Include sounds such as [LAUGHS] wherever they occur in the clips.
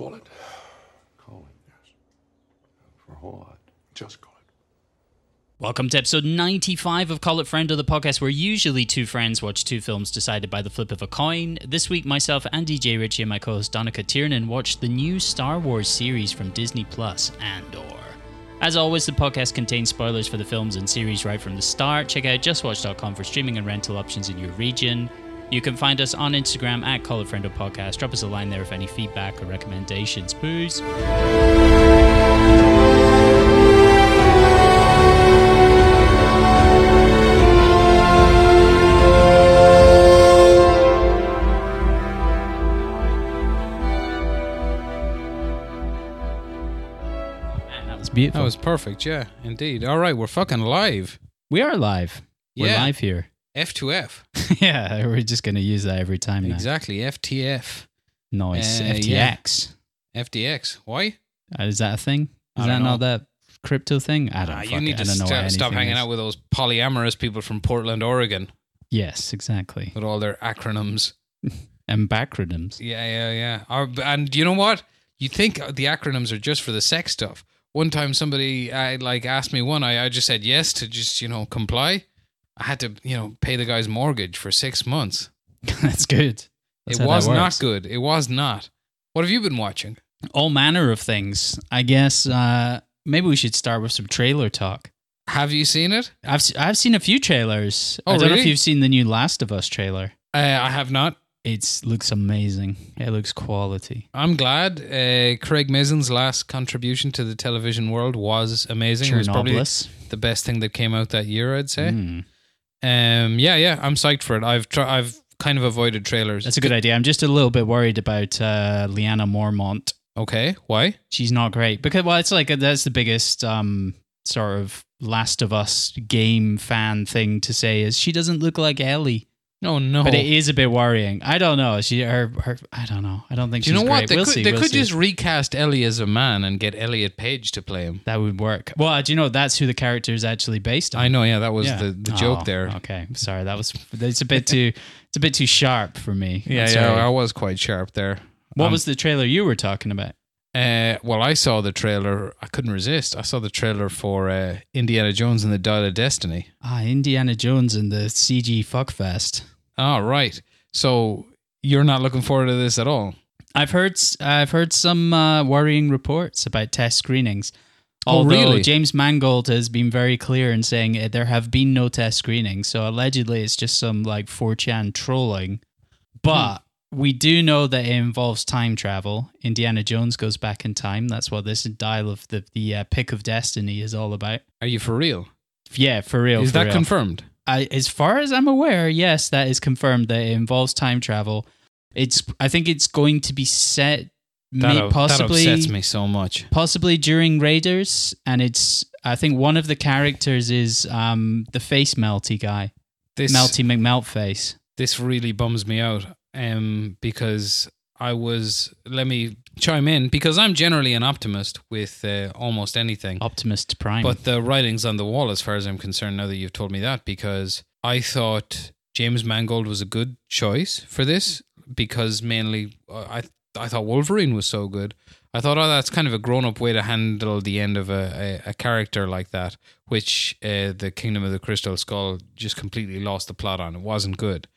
Call it. Call it, yes. For a whole lot. Just call it. Welcome to episode 95 of Call It Friend of the podcast, where usually two friends watch two films decided by the flip of a coin. This week, myself, and DJ Ritchie, and my co host Donica Tiernan watched the new Star Wars series from Disney Plus, Andor. As always, the podcast contains spoilers for the films and series right from the start. Check out justwatch.com for streaming and rental options in your region. You can find us on Instagram at Call It Friend of Podcast. Drop us a line there if any feedback or recommendations. Peace. That was beautiful. That was perfect. Yeah, indeed. All right, we're fucking live. we are live. We're Yeah. live here. F2F. [LAUGHS] yeah, we're just going to use that every time now. Exactly. FTF. Nice. Uh, FTX. FDX. Why? Uh, is that a thing? Is that know. not that crypto thing? I don't Ah, fuck you need to know stop hanging is. out with those polyamorous people from Portland, Oregon, Yes, exactly. with all their acronyms. [LAUGHS] And backronyms. Yeah, yeah, yeah. And you know what? You think the acronyms are just for the sex stuff. One time somebody I like asked me one, I, I just said yes to just, you know, comply. I had to, you know, pay the guy's mortgage for six months. [LAUGHS] That's good. That's it was not good. It was not. What have you been watching? All manner of things. I guess uh, maybe we should start with some trailer talk. Have you seen it? I've I've seen a few trailers. Oh, I don't know if really? you've seen the new Last of Us trailer. Uh, I have not. It looks amazing. It looks quality. I'm glad. Uh, Craig Mazin's last contribution to the television world was amazing. It was probably the best thing that came out that year, I'd say. Mm. Um, yeah, yeah, I'm psyched for it. I've tr- I've kind of avoided trailers. That's a good idea. I'm just a little bit worried about uh, Lyanna Mormont. Okay, why? She's not great because well, it's like that's the biggest um, sort of Last of Us game fan thing to say is she doesn't look like Ellie, Oh no! but it is a bit worrying. I don't know. She her, her I don't know. I don't think Do you she's know great. what? They we'll could see. they we'll could see. just recast Ellie as a man and get Elliot Page to play him. that would work. Well, do you know that's who the character is actually based on? I know. Yeah, that was Yeah. the, the joke Oh, there. Okay, sorry. That was it's a bit too it's a bit too sharp for me. [LAUGHS] Yeah, yeah. I was quite sharp there. What Um, was the trailer you were talking about? Uh, well, I saw the trailer. I couldn't resist. I saw the trailer for uh, Indiana Jones and the Dial of Destiny. Ah, Indiana Jones and the CG fuckfest. Oh, right. So you're not looking forward to this at all? I've heard I've heard some uh, worrying reports about test screenings. Oh, really? James Mangold has been very clear in saying uh, there have been no test screenings, so allegedly it's just some like 4chan trolling. But we do know that it involves time travel. Indiana Jones goes back in time. That's what this dial of the the uh, pick of destiny is all about. Are you for real? Yeah, for real. Is for that real. confirmed? I, as far as I'm aware, yes, that is confirmed that it involves time travel. It's I think it's going to be set That, may, that possibly upsets me so much. possibly during Raiders, and it's I think one of the characters is um the face melty guy, This melty McMelt face. this really bums me out. Um, because I was let me chime in because I'm generally an optimist with uh, almost anything. Optimist Prime. But the writing's on the wall as far as I'm concerned now that you've told me that because I thought James Mangold was a good choice for this because mainly uh, I I thought Wolverine was so good. I thought, oh, that's kind of a grown up way to handle the end of a, a, a character like that, which uh, the Kingdom of the Crystal Skull just completely lost the plot on. It wasn't good.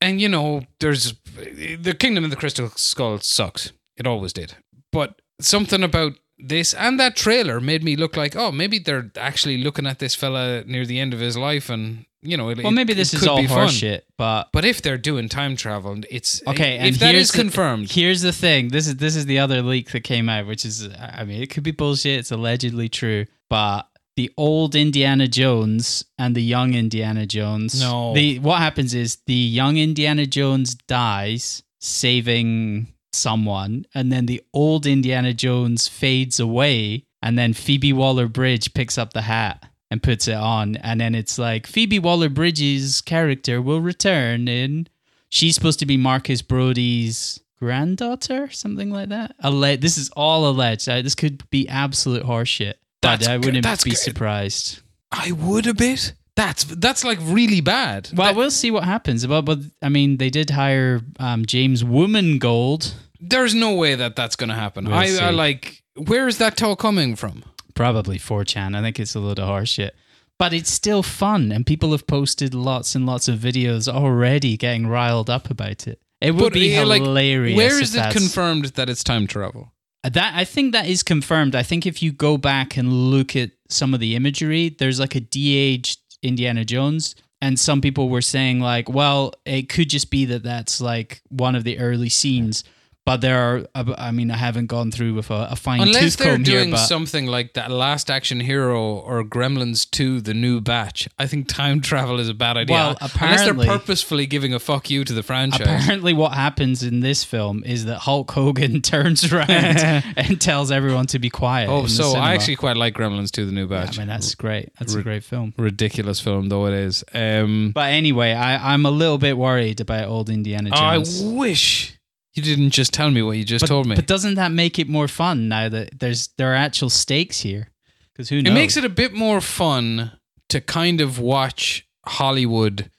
And, you know, there's the Kingdom of the Crystal Skull sucks. It always did. But something about this and that trailer made me look like, oh, maybe they're actually looking at this fella near the end of his life and, you know, it, well, maybe this is all horseshit, but But if they're doing time travel, it's Okay, and If that here's is the- confirmed, Here's the thing. This is this is the other leak that came out, which is I mean, it could be bullshit. It's allegedly true, but the old Indiana Jones and the young Indiana Jones. No. The what happens is the young Indiana Jones dies saving someone, and then the old Indiana Jones fades away, and then Phoebe Waller Bridge picks up the hat and puts it on, and then it's like Phoebe Waller Bridge's character will return in she's supposed to be Marcus Brody's granddaughter, something like that. Alle- this is all alleged. This could be absolute horseshit. But That's I wouldn't that's be good. surprised. I would a bit. That's that's like really bad. Well, That- we'll see what happens. But, but I mean, they did hire um, James Woman Gold. There's no way that that's going to happen. We'll I. I like. Where is that talk coming from? Probably 4chan. I think it's a load of horseshit. But it's still fun, and people have posted lots and lots of videos already getting riled up about it. It would But, be uh, like, hilarious. Where if it confirmed that it's time travel? That I think that is confirmed. I think if you go back and look at some of the imagery, there's like a de-aged Indiana Jones, and some people were saying like, well, it could just be that that's like one of the early scenes. But there are, I mean, I haven't gone through with a, a fine Unless tooth they're comb here, doing but something like that Last Action Hero or Gremlins 2, the new batch, I think time travel is a bad idea. Well, apparently. Unless they're purposefully giving a fuck you to the franchise. Apparently, what happens in this film is that Hulk Hogan [LAUGHS] turns around [LAUGHS] and tells everyone to be quiet. oh, so. I actually quite like Gremlins 2, the new Yeah, batch. I mean, that's great. That's a great film. Ridiculous film, though it is. Um, But anyway, I, I'm a little bit worried about old Indiana Jones. I wish you didn't just tell me what you just but, told me. but doesn't that make it more fun now that there's there are actual stakes here? Because who knows? It makes it a bit more fun to kind of watch Hollywood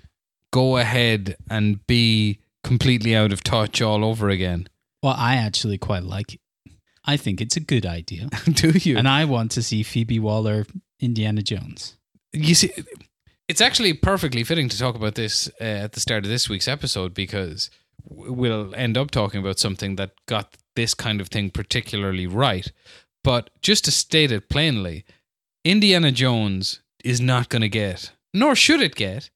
go ahead and be completely out of touch all over again. Well, I actually quite like it. I think it's a good idea, [LAUGHS] Do you? and I want to see Phoebe Waller Indiana Jones. you see, it's actually perfectly fitting to talk about this uh, at the start of this week's episode because we'll end up talking about something that got this kind of thing particularly right. But just to state it plainly, Indiana Jones is not going to get, nor should it get,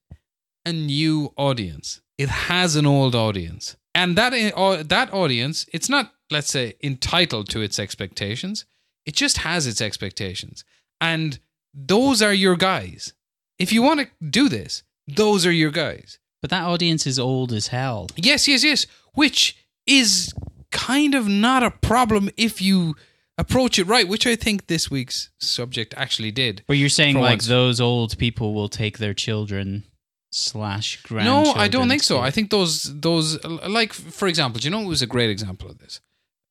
a new audience. It has an old audience. And that uh, that audience, it's not let's say entitled to its expectations. It just has its expectations. And those are your guys. If you want to do this, those are your guys. But that audience is old as hell. Yes, yes, yes. Which is kind of not a problem if you approach it right, which I think this week's subject actually did. But you're saying like once. those old people will take their children slash grandchildren. No. I don't think so. I think those those like for example, do you know it was a great example of this?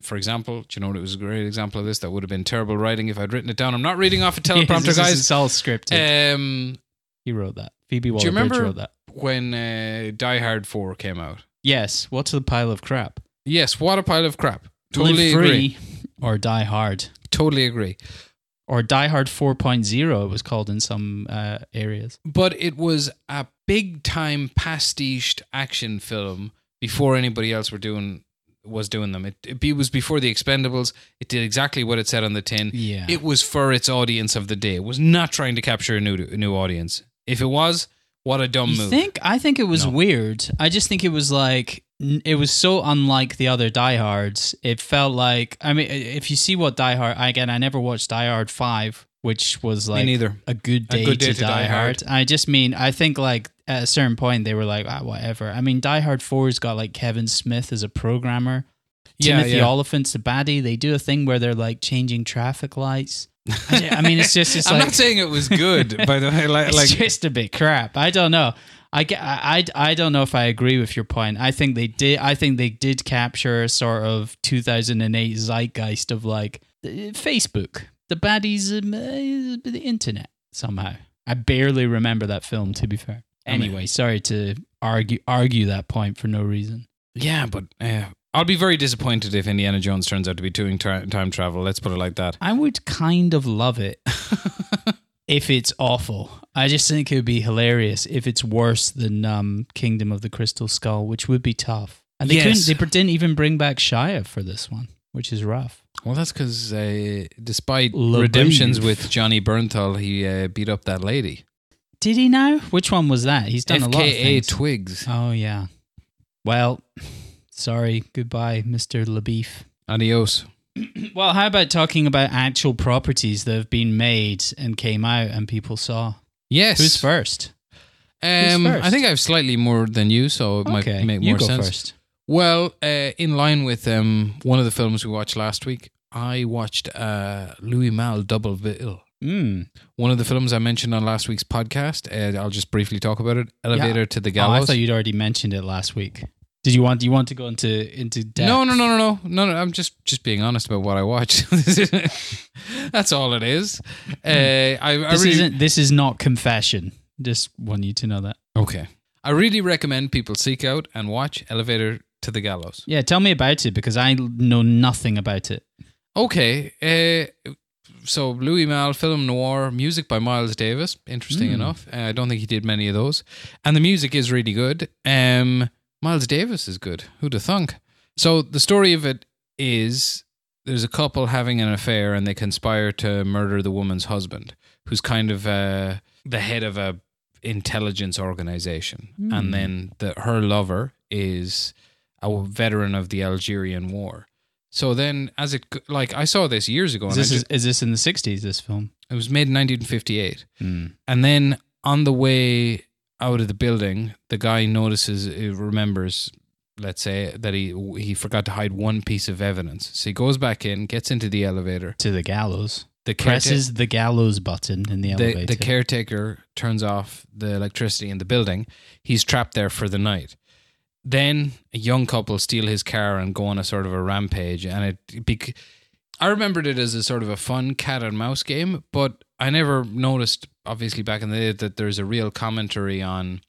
For example, do you know what it was a great example of this? That would have been terrible writing if I'd written it down. I'm not reading off a [LAUGHS] teleprompter, Yes, guys. It's all scripted. Um, he wrote that. Phoebe Waller-Bridge wrote that. When uh, Die Hard Four came out. Yes. What's a pile of crap? Yes, what a pile of crap. Totally Live agree. free or die hard. Totally agree. Or Die Hard 4.0, it was called in some uh, areas. But it was a big time pastiched action film before anybody else were doing was doing them. It, it was before the Expendables. It did exactly what it said on the tin. Yeah. It was for its audience of the day. It was not trying to capture a new a new audience. If it was, what a dumb you move. think? I think it was No. weird. I just think it was like it was so unlike the other Die Hards. It felt like I mean, if you see what Die Hard again, I never watched Die Hard Five, which was like neither. a good A day, good day to, to Die, Die Hard. Hard. I just mean I think like at a certain point they were like ah, whatever. I mean Die Hard Four's got like Kevin Smith as a programmer. Yeah, Timothy yeah. Olyphant's the baddie. They do a thing where they're like changing traffic lights. I mean, it's just it's [LAUGHS] I'm like not saying it was good, by the way. Like, [LAUGHS] it's like just a bit crap. I don't know. I, I, I, don't know if I agree with your point. I think they did. I think they did capture a sort of 2008 zeitgeist of like uh, Facebook, the baddies, um, uh, the internet somehow. I barely remember that film. To be fair. I mean- Anyway, sorry to argue argue that point for no reason. yeah, but uh, I'll be very disappointed if Indiana Jones turns out to be doing tra- time travel. Let's put it like that. I would kind of love it [LAUGHS] if it's awful. I just think it would be hilarious if it's worse than um, Kingdom of the Crystal Skull, which would be tough. And they Yes. couldn't. They didn't even bring back Shia for this one, which is rough. Well, that's because uh, despite LaBeouf. redemptions with Johnny Bernthal, he uh, beat up that lady. Did he now? Which one was that? He's done a lot of FKA things. Twigs. oh yeah. Well, sorry. Goodbye, Mister LaBeef. Adios. [CLEARS THROAT] Well, how about talking about actual properties that have been made and came out and people saw? Yes. Who's first? Um, first? I think I have slightly more than you, so it okay, might make you more go sense. first. Well, uh, in line with um, one of the films we watched last week, I watched uh, Louis Malle Double Bill. Mm. One of the films I mentioned on last week's podcast. Uh, I'll just briefly talk about it. Elevator to the Oh, I thought you'd already mentioned it last week. Did you want? Do you want to go into into depth? no, no, no, no, no, no, no. I'm just just being honest about what I watch. [LAUGHS] That's all it is. Uh, I, I This really, isn't. This is not confession. Just want you to know that. Okay. I really recommend people seek out and watch Elevator to the gallows. Yeah, tell me about it because I know nothing about it. Okay, uh, so Louis Malle, film noir, music by Miles Davis. Interesting Mm. enough, uh, I don't think he did many of those, and the music is really good. Um, Miles Davis is good. Who'd have thunk? So the story of it is there's a couple having an affair and they conspire to murder the woman's husband, who's kind of uh, the head of a intelligence organization, Hmm. and then the her lover is a veteran of the Algerian War. So then, as it like, I saw this years ago, Is and this, just- is, is this in the 60s, this film? it was made in 1958. Mm. And then on the way out of the building, the guy notices, uh, remembers, let's say, that he he forgot to hide one piece of evidence. So he goes back in, gets into the elevator. To the gallows. The Presses the gallows button in the the, elevator. the caretaker turns off the electricity in the building. He's trapped there for the night. Then a young couple steal his car and go on a sort of a rampage, and it. Bec- I remembered it as a sort of a fun cat and mouse game, but I never noticed, obviously back in the day, that there's a real commentary on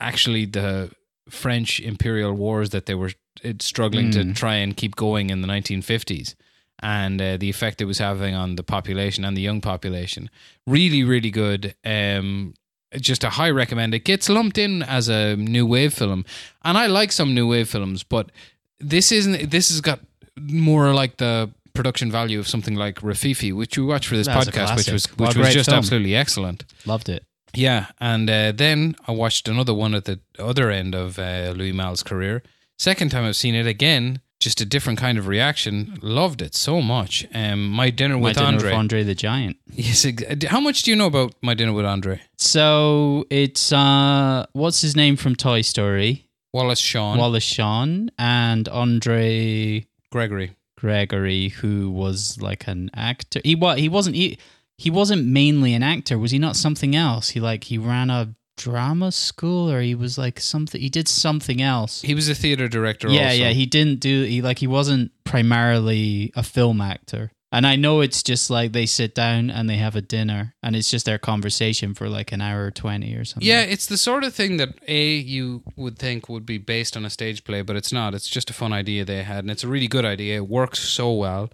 actually the French imperial wars that they were uh, struggling to Mm. try and keep going in the 1950s and uh, the effect it was having on the population and the young population. Really, really good. Um, just a high recommend. It gets lumped in as a new wave film, and I like some new wave films, but this isn't. This has got more like the production value of something like Rififi, which we watched for this That's podcast, which was which was just film. absolutely excellent. Loved it. Yeah, and uh, then I watched another one at the other end of uh, Louis Malle's career. Second time I've seen it again, just a different kind of reaction. Loved it so much. Um, My Dinner My with Dinner Andre. with Andre the Giant. Yes, ex- how much do you know about My Dinner with Andre? So it's, uh, what's his name from Toy Story? Wallace Shawn Wallace Shawn and Andre Gregory. Gregory, who was like an actor. He what? He wasn't. He, he wasn't mainly an actor. Was he not something else? He like he ran a drama school, or he was like something. He did something else. He was a theater director. yeah, also. yeah. He didn't do. He like he wasn't primarily a film actor. And I know it's just like they sit down and they have a dinner, and it's just their conversation for like an hour or twenty or something. Yeah, it's the sort of thing that a you would think would be based on a stage play, but it's not. It's just a fun idea they had, and it's a really good idea. It works so well.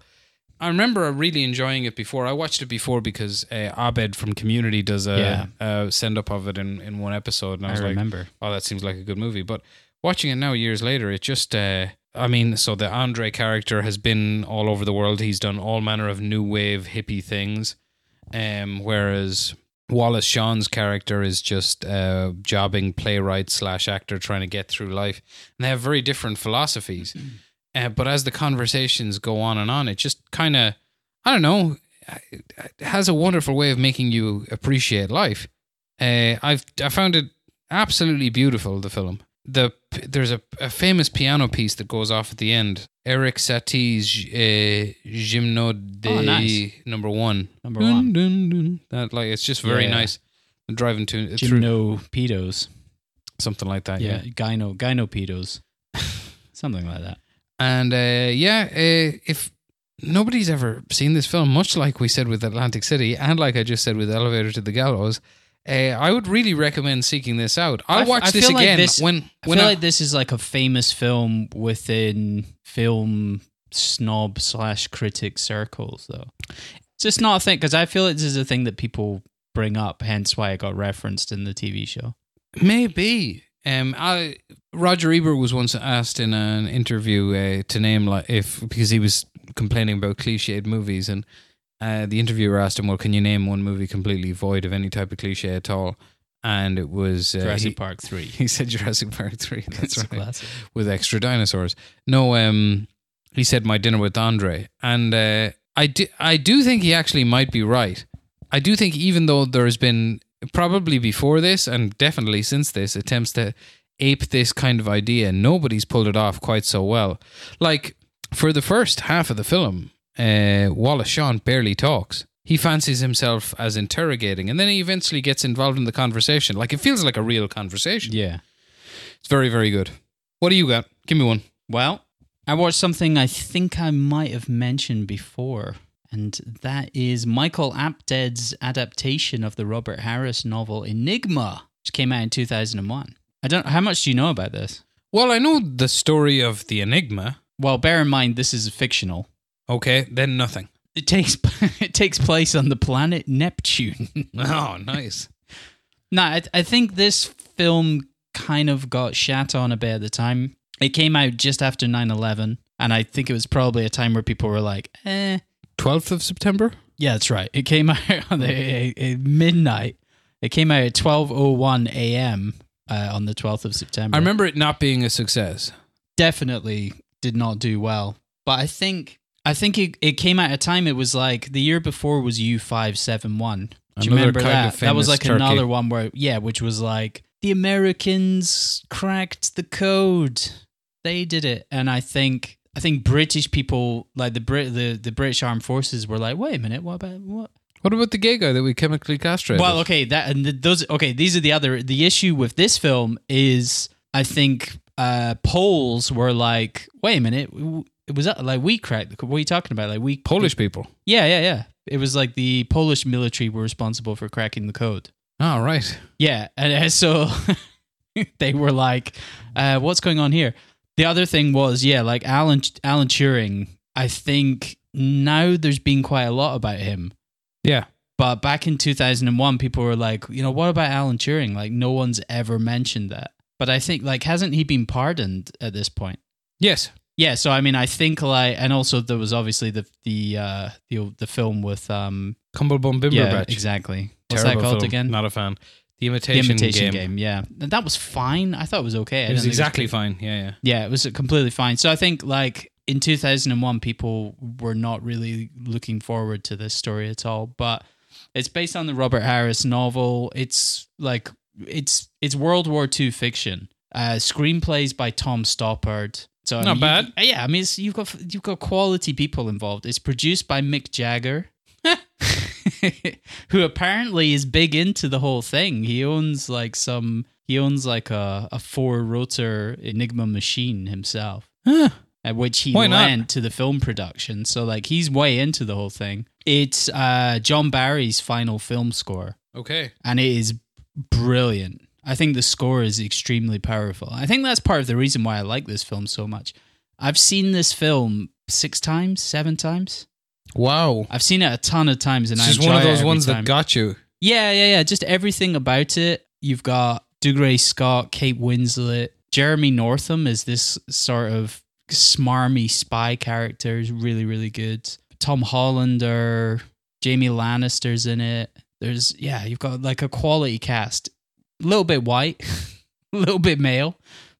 I remember really enjoying it before. I watched it before because uh, Abed from Community does a, a send up of it in, in one episode, and I I, was like, remember. oh, that seems like a good movie. But watching it now, years later, it just, uh, I mean, so the Andre character has been all over the world. He's done all manner of new wave hippie things. Um, whereas Wallace Shawn's character is just a jobbing playwright slash actor trying to get through life. And they have very different philosophies. [CLEARS THROAT] Uh, but as the conversations go on and on, it just kind of, I don't know, it has a wonderful way of making you appreciate life. Uh, I've I found it absolutely beautiful. The film. The there's a, a famous piano piece that goes off at the end. Erik Satie's uh, Gymno de Oh, nice. number one. Number Dun, one. dun, dun. That like it's just very Yeah. nice. Driving to through Gymnopédies. something like that. Yeah, Yeah. gyno. [LAUGHS] Something like that. And uh, yeah, uh, if nobody's ever seen this film, much like we said with Atlantic City, and like I just said with Elevator to the Gallows, uh, I would really recommend seeking this out. I I'll watch I this feel like again this- when I feel I, like this is like a famous film within film snob slash critic circles, though. It's just not a thing because I feel like this is a thing that people bring up. Hence why it got referenced in the TV show. maybe. Um, I Roger Ebert was once asked in an interview uh, to name like if because he was complaining about cliched movies, and uh, the interviewer asked him, "Well, can you name one movie completely void of any type of cliche at all?" And it was uh, Jurassic he, Park three. [LAUGHS] he said Jurassic Park three. That's right. classic. with extra dinosaurs. No, um, he said my dinner with Andre, and uh, I do, I do think he actually might be right. I do think even though there has been probably before this and definitely since this attempts to ape this kind of idea, nobody's pulled it off quite so well. Like for the first half of the film, uh, Wallace Shawn barely talks. He fancies himself as interrogating, and then he eventually gets involved in the conversation. Like it feels like a real conversation. Yeah. It's very, very good. What do you got? Give me one. Well, I watched something I think I might have mentioned before, and that is Michael Apted's adaptation of the Robert Harris novel Enigma, which came out in 2001. I don't. How much do you know about this? Well, I know the story of the Enigma. Well, bear in mind this is fictional. Okay, then nothing. It takes [LAUGHS] it takes place on the planet Neptune. [LAUGHS] Oh, nice. no, I, I think this film kind of got shat on a bit at the time. It came out just after 9-11, and I think it was probably a time where people were like, eh. 12th of September? Yeah, that's right. It came [LAUGHS] out on the, midnight. It came out at 12.01 a.m. Uh, on the 12th of September. I remember it not being a success. definitely did not do well. But I think I think it, it came at a time it was like the year before was U five seven one. Do you remember that? That was like turkey. another one where yeah, which was like the Americans cracked the code. They did it. And I think I think British people like the Brit the, the British Armed Forces were like, wait a minute, what about what What about the gay guy that we chemically castrated? well, okay, that and th those okay, these are the other the issue with this film is I think uh Poles were like, wait a minute, it was like we cracked. What are you talking about? Like we Polish people. Yeah, yeah, yeah. It was like the Polish military were responsible for cracking the code. Oh, right. Yeah, and uh, so [LAUGHS] they were like, uh, "What's going on here?" The other thing was, yeah, like Alan Alan Turing. I think now there's been quite a lot about him. Yeah. But back in 2001, people were like, you know, what about Alan Turing? Like, no one's ever mentioned that. But I think, like, hasn't he been pardoned at this point? Yes. Yeah. So I mean, I think like, and also there was obviously the the uh the the film with um Cumblebum Bimberbatch. yeah exactly what's Terrible that called film. again? Not a fan. The imitation, the Imitation, Game. Game. Yeah, And that was fine. I thought it was okay. It was didn't think exactly fine. Yeah, yeah. Yeah, it was completely fine. So I think like in 2001, people were not really looking forward to this story at all. But it's based on the Robert Harris novel. It's like it's it's World War II fiction. Uh, screenplays by Tom Stoppard. So I Not mean, bad. you- yeah, I mean, it's, you've got you've got quality people involved. It's produced by Mick Jagger. [LAUGHS] who apparently is big into the whole thing. He owns like some he owns like a, a four rotor Enigma machine himself. Huh. At which he Why not? to the film production. So like he's way into the whole thing. It's uh John Barry's final film score. Okay. And it is brilliant. I think the score is extremely powerful. I think that's part of the reason why I like this film so much. I've seen this film six times, seven times. Wow. I've seen it a ton of times, and This I is one of those ones time. that got you. Yeah, yeah, yeah. Just everything about it. You've got Dougray Scott, Kate Winslet, Jeremy Northam is this sort of smarmy spy character. Is really, really good. Tom Hollander, Jaime Lannister's in it. There's yeah, you've got like a quality cast. A little bit white, a [LAUGHS] little bit male,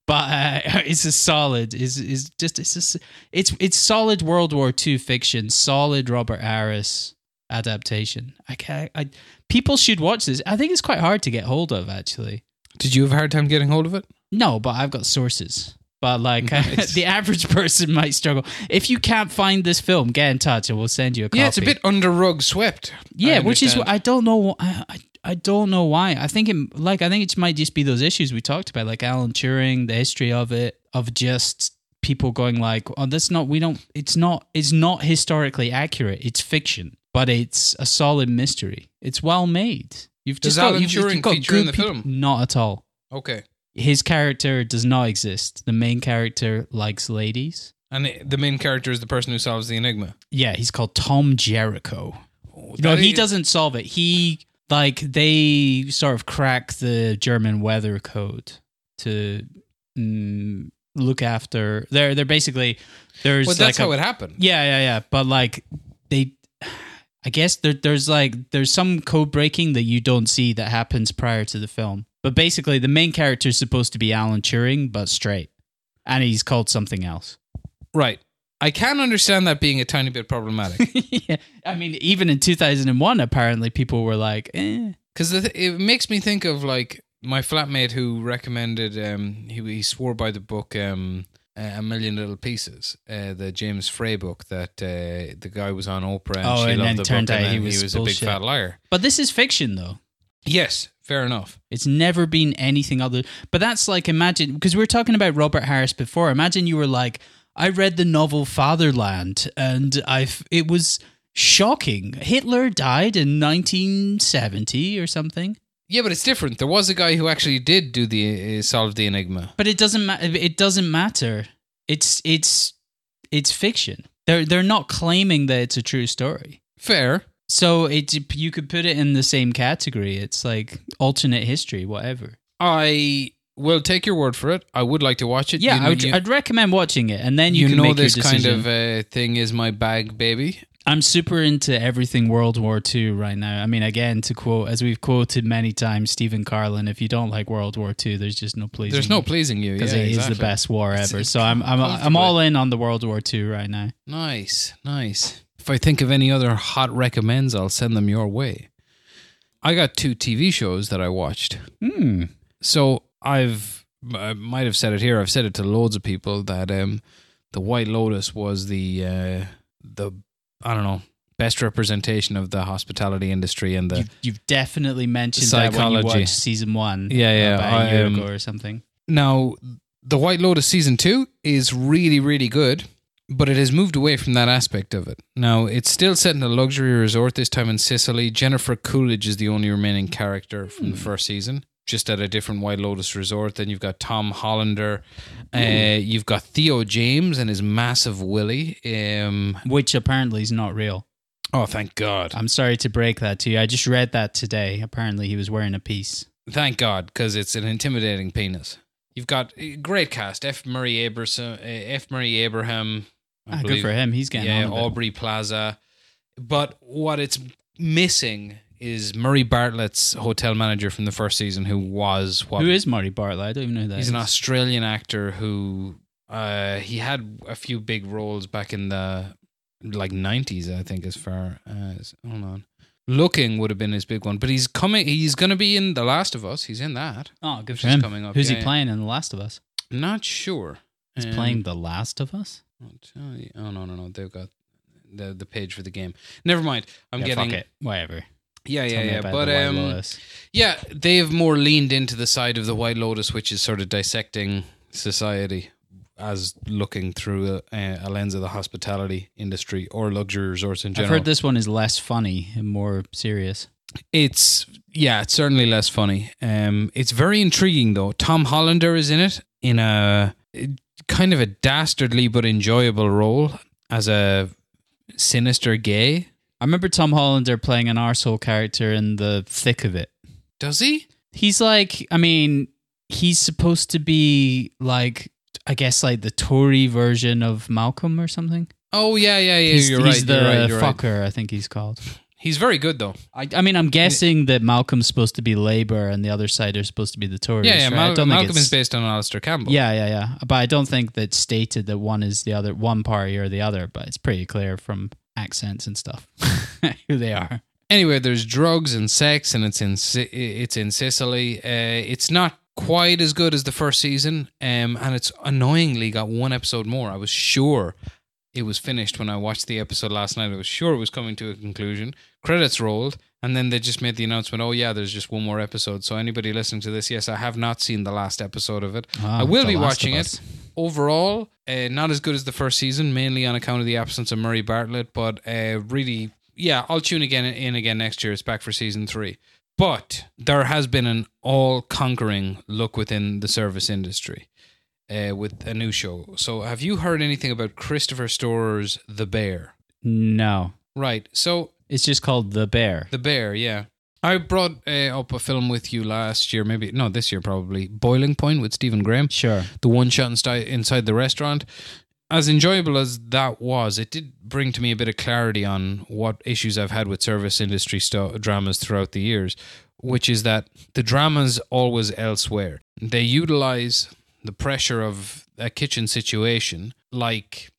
but uh, [LAUGHS] it's a solid. Is is just it's just, it's it's solid World War II fiction. Solid Robert Harris adaptation. I can't. I people should watch this. I think it's quite hard to get hold of actually. Did you have a hard time getting hold of it? No, but I've got sources. But like [LAUGHS] Nice. the average person might struggle. If you can't find this film, get in touch and we'll send you a copy. Yeah, it's a bit under rug swept. Yeah, which is. I don't know. I, I I don't know why. I think it like I think it might just be those issues we talked about, like Alan Turing, the history of it, of just people going like, "Oh, that's not. We don't. It's not. It's not historically accurate. It's fiction, but it's a solid mystery. It's well made. You've Does just got, Alan you've, you've Turing got feature in the people- film? Not at all. Okay. His character does not exist. The main character likes ladies. And it- the main character is the person who solves the enigma. Yeah, he's called Tom Jericho. Oh, No, he is- doesn't solve it. He like they sort of crack the German weather code to mm, look after. They're they're basically there's Well, that's like how a, it happened. yeah yeah yeah. But like they, I guess there, there's like there's some code breaking that you don't see that happens prior to the film. But basically, the main character is supposed to be Alan Turing, but straight, and he's called something else. Right. I can understand that being a tiny bit problematic. [LAUGHS] yeah, I mean, even in 2001, apparently people were like, eh. Because it makes me think of like my flatmate who recommended. Um, he he swore by the book um, A Million Little Pieces, uh, the James Frey book that uh, the guy was on Oprah and Oh, she and loved the it turned book and out he was a big fat liar. But this is fiction, though. Yes, fair enough. It's never been anything other. But that's like imagine because we were talking about Robert Harris before. Imagine you were like, I read the novel Fatherland, and I it was shocking. Hitler died in 1970 or something. Yeah, but it's different. There was a guy who actually did do the uh, solve the enigma. But it doesn't ma- it doesn't matter. It's it's it's fiction. They're they're not claiming that it's a true story. Fair. So it you could put it in the same category. It's like alternate history, whatever. I will take your word for it. I would like to watch it. Yeah, You- I would, you, I'd recommend watching it, and then you, you know this kind of uh, thing is my bag, baby. I'm super into everything World War II right now. I mean, again, to quote, as we've quoted many times, Stephen Carlin, if you don't like World War II, there's just no pleasing. You. There's no pleasing you. because yeah, it is exactly. the best war ever. it's So I'm I'm I'm all in on the World War II right now. Nice, nice. If I think of any other hot recommends, I'll send them your way. I got two TV shows that I watched. Hmm. So I've I might have said it here. I've said it to loads of people that um, the White Lotus was the uh, the I don't know best representation of the hospitality industry and the You've, you've definitely mentioned that when you Psychology. watched season one. Yeah, yeah, about a I, year um, ago or something. Now, The White Lotus season two is really, really good, but it has moved away from that aspect of it. Now, it's still set in a luxury resort, this time in Sicily. Jennifer Coolidge is the only remaining character from the first season, just at a different White Lotus resort. Then you've got Tom Hollander, uh, you've got Theo James and his massive Willie. Um, Which apparently is not real. oh, thank God. I'm sorry to break that to you. I just read that today. Apparently, he was wearing a piece. Thank God, because it's an intimidating penis. You've got a great cast: F. Murray Abraham, F. Murray Abraham. Ah, good for him. He's getting yeah. Aubrey Plaza. But what it's missing is Murray Bartlett's hotel manager from the first season, who was what Who is Murray Bartlett? I don't even know who that he's an. Australian actor who uh, he had a few big roles back in the like nineties, I think, as far as hold on. Looking would have been his big one, but he's coming. He's going to be in The Last of Us. He's in that. Oh, good for is him. coming up. Who's Yeah, he playing in The Last of Us? Not sure. He's Um, playing The Last of Us. I'll tell you- Oh no, no, no! They've got the the page for the game. Never mind. I'm yeah, getting fuck it. Whatever. Yeah, yeah, yeah. But um, yeah, they've more leaned into the side of the White Lotus, which is sort of dissecting society as looking through a, a lens of the hospitality industry or luxury resorts in general. I've heard this one is less funny and more serious. It's yeah, it's certainly less funny. Um, it's very intriguing though. Tom Hollander is in it in a kind of a dastardly but enjoyable role as a sinister gay. I remember Tom Hollander playing an arsehole character in the thick of it. Does he? He's like, I mean, he's supposed to be like, I guess, like the Tory version of Malcolm or something. Oh yeah, yeah, yeah. he's, you're he's right. the you're right. You're right. fucker, I think he's called. He's very good though. I, I mean, I'm guessing that Malcolm's supposed to be Labour and the other side are supposed to be the Tories. Yeah, yeah. right? I don't think Malcolm is based on Alastair Campbell. Yeah, yeah, yeah. But I don't think that stated that one is the other, one party or the other. But it's pretty clear from accents and stuff [LAUGHS] who they are. Anyway, there's drugs and sex, and it's in it's in Sicily. Uh, it's not quite as good as the first season, um, and it's annoyingly got one episode more. I was sure it was finished when I watched the episode last night. I was sure it was coming to a conclusion. Credits rolled, and then they just made the announcement. Oh yeah, there's just one more episode. So anybody listening to this, yes, I have not seen the last episode of it. Ah, I will be watching it. Overall, uh, not as good as the first season, mainly on account of the absence of Murray Bartlett. But uh, really, yeah, I'll tune again in again next year. It's back for season three. But there has been an all-conquering look within the service industry uh, with a new show. So, have you heard anything about Christopher Storer's The Bear? No, Right. So it's just called The Bear. the Bear, yeah. I brought uh, up a film with you last year, maybe no, this year probably. Boiling Point with Stephen Graham Sure. the one shot inside the restaurant. As enjoyable as that was, it did bring to me a bit of clarity on what issues I've had with service industry sto- dramas throughout the years, which is that the drama's always elsewhere. They utilize the pressure of a kitchen situation like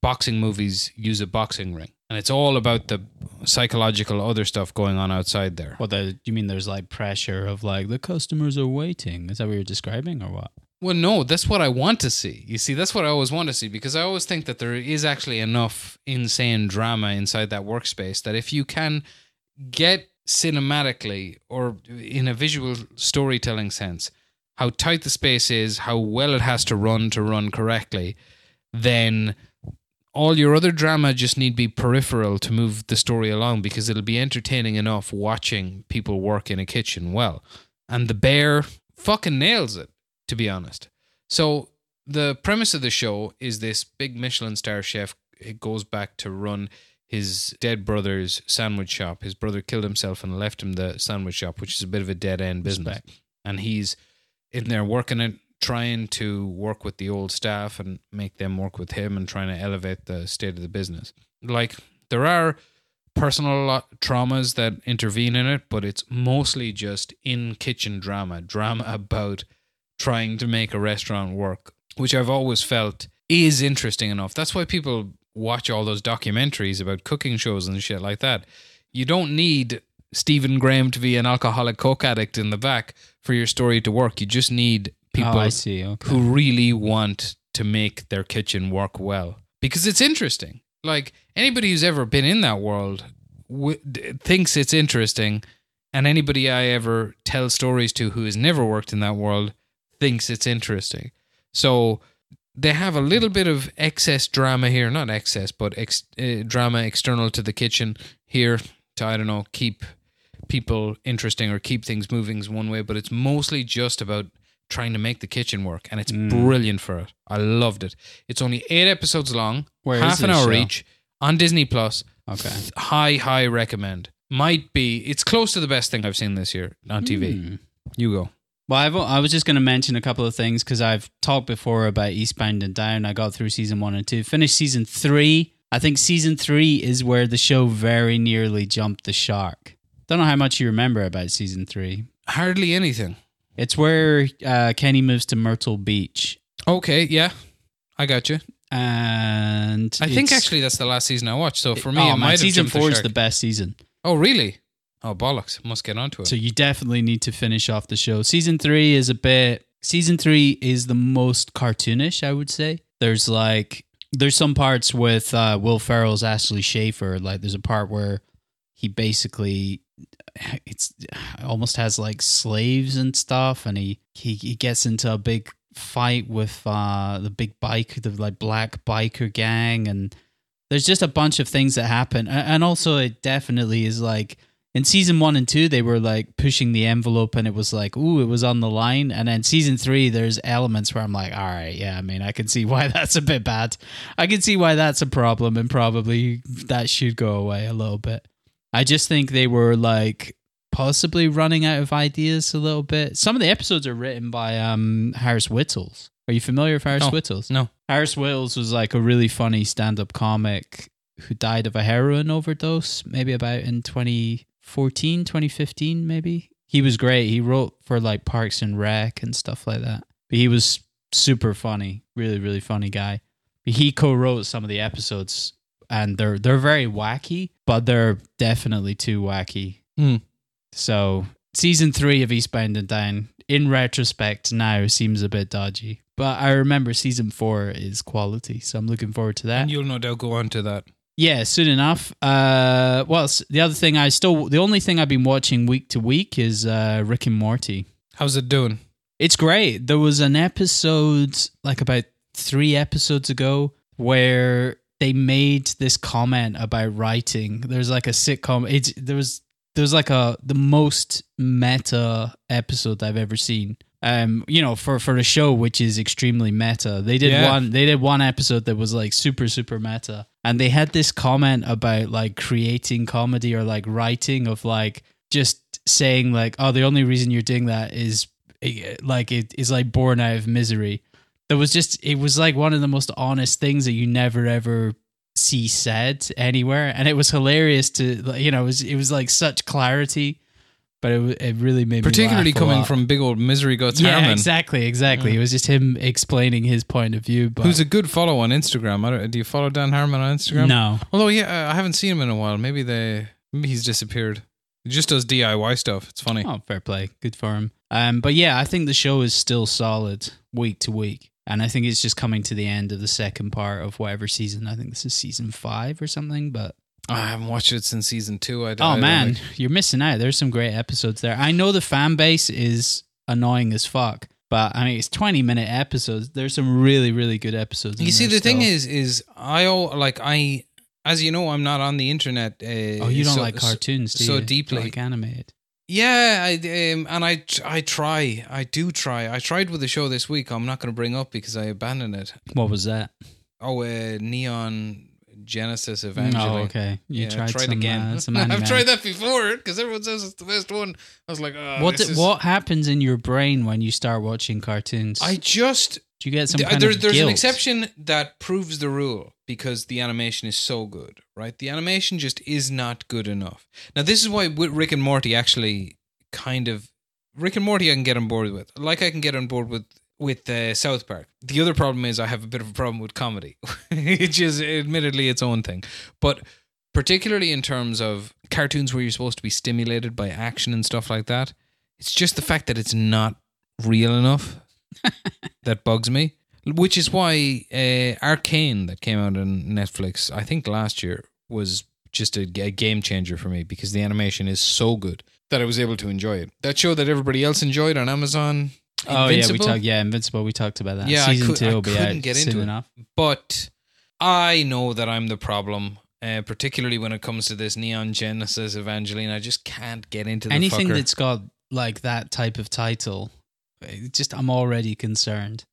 boxing movies use a boxing ring. And it's all about the psychological other stuff going on outside there. What the? You mean there's like pressure of like the customers are waiting? Is that what you're describing or what? Well, no, that's what I want to see. You see, that's what I always want to see because I always think that there is actually enough insane drama inside that workspace that if you can get cinematically or in a visual storytelling sense how tight the space is, how well it has to run to run correctly, then all your other drama just need be peripheral to move the story along because it'll be entertaining enough watching people work in a kitchen well. And the bear fucking nails it, to be honest. So the premise of the show is this big Michelin star chef it goes back to run his dead brother's sandwich shop. His brother killed himself and left him the sandwich shop, which is a bit of a dead end business. And he's in there working it, trying to work with the old staff and make them work with him and trying to elevate the state of the business. Like there are personal traumas that intervene in it, but it's mostly just in kitchen drama, drama [LAUGHS] about trying to make a restaurant work, which I've always felt is interesting enough. That's why people watch all those documentaries about cooking shows and shit like that. You don't need Stephen Graham to be an alcoholic coke addict in the back for your story to work. You just need people oh, I see. Okay. who really want to make their kitchen work well because it's interesting. Like anybody who's ever been in that world w- thinks it's interesting, and anybody I ever tell stories to who has never worked in that world thinks it's interesting. So they have a little bit of excess drama here, not excess, but ex- uh, drama external to the kitchen here to I don't know keep people interesting or keep things moving one way, but it's mostly just about trying to make the kitchen work, and it's Mm. brilliant for it. I loved it. It's only eight episodes long, Where half an hour show? each on Disney Plus. Okay. High, high recommend. Might be. It's close to the best thing I've seen this year on TV. Hmm. You go. Well, I've, I was just going to mention a couple of things because I've talked before about Eastbound and Down. I got through season one and two, finished season three. I think season three is where the show very nearly jumped the shark. Don't know how much you remember about season three. Hardly anything. It's where uh, Kenny moves to Myrtle Beach, Okay, yeah, I got you. and I think it's- actually that's the last season I watched. So for me, oh, it man, have season jumped four is shark. the best season. Oh, really? Oh, bollocks! Must get onto it. So you definitely need to finish off the show. Season three is a bit. Season three is the most cartoonish, I would say. There's like there's some parts with uh, Will Ferrell's Ashley Schaeffer. Like there's a part where he basically it's almost has like slaves and stuff, and he he, he gets into a big fight with uh, the big bike, the like black biker gang, and there's just a bunch of things that happen, and also it definitely is like in season one and two they were like pushing the envelope and it was like ooh it was on the line. And then season three there's elements where i'm like all right yeah i mean i can see why [LAUGHS] that's a bit bad. I can see why that's a problem and probably that should go away a little bit i just think they were like possibly running out of ideas a little bit some of the episodes are written by um Harris Wittels are you familiar with harris No. whittles no. Harris Wittels was like a really funny stand up comic who died of a heroin overdose, maybe about in 2014, 2015, maybe. He was great. He wrote for like Parks and Rec and stuff like that. But he was super funny, really, really funny guy. He co wrote some of the episodes and they're they're very wacky, but they're definitely too wacky. Hmm. So season three of Eastbound and Down, in retrospect, now seems a bit dodgy. But I remember season four is quality, so I'm looking forward to that. And you'll no doubt go on to that. Yeah, soon enough. Uh, well, the other thing I still, the only thing I've been watching week to week is uh, Rick and Morty. How's it doing? It's great. There was an episode like about three episodes ago where they made this comment about writing. There's like a sitcom. It's there was there was like a the most meta episode I've ever seen. Um, you know, for for a show which is extremely meta, they did Yeah. one. They did one episode that was like super super meta, and they had this comment about like creating comedy or like writing of like just saying like, oh, the only reason you're doing that is eh, like it is like born out of misery. There was just it was like one of the most honest things that you never ever see said anywhere, and it was hilarious to you know it was it was like such clarity, but it it really made Particularly me laugh a coming lot. from big old misery guts yeah Harmon, exactly exactly. It was just him explaining his point of view. But who's a good follow on Instagram. I don't, do you follow Dan Harmon on Instagram? no Although yeah, I haven't seen him in a while. Maybe they maybe he's disappeared. He just does DIY stuff. It's funny. Oh, fair play. Good for him. Um, but yeah, I think the show is still solid week to week. And I think it's just coming to the end of the second part of whatever season. I think this is season five or something. But I haven't watched it since season two. I, I oh don't man, like- you're missing out. There's some great episodes there. I know the fan base is annoying as fuck, But I mean, it's twenty minute episodes. There's some really, really good episodes. You see, the thing is, is I like I, as you know, I'm not on the internet. Uh, oh, you don't so- like cartoons, do so you? deeply. like animated. Yeah, I, um, and I I try, I do try. I tried with the show this week. I'm not going to bring up because I abandoned it. What was that? Oh, uh, Neon Genesis Evangelion. Oh, okay. You yeah, tried tried some, again. Uh, some [LAUGHS] I've tried that before because everyone says it's the best one. I was like, oh, What this di- is- what happens in your brain when you start watching cartoons? I just do you get some there- there's guilt? an exception that proves the rule because the animation is so good, right? The animation just is not good enough. Now, this is why Rick and Morty actually kind of Rick and Morty I can get on board with, like I can get on board with with uh, South Park. The other problem is I have a bit of a problem with comedy, [LAUGHS] which is admittedly its own thing, but particularly in terms of cartoons where you're supposed to be stimulated by action and stuff like that. It's just the fact that it's not real enough [LAUGHS] that bugs me. Which is why uh, Arcane that came out on Netflix, I think last year, was just a, a game changer for me because the animation is so good that I was able to enjoy it. That show that everybody else enjoyed on Amazon, Oh yeah, we talked. Yeah, Invincible. We talked about that. Yeah, I season could- two I will be couldn't out get soon into it. enough. but I know that I'm the problem. Uh, particularly when it comes to this Neon Genesis Evangelion, I just can't get into the Anything fucker. that's got like that type of title, it just I'm already concerned.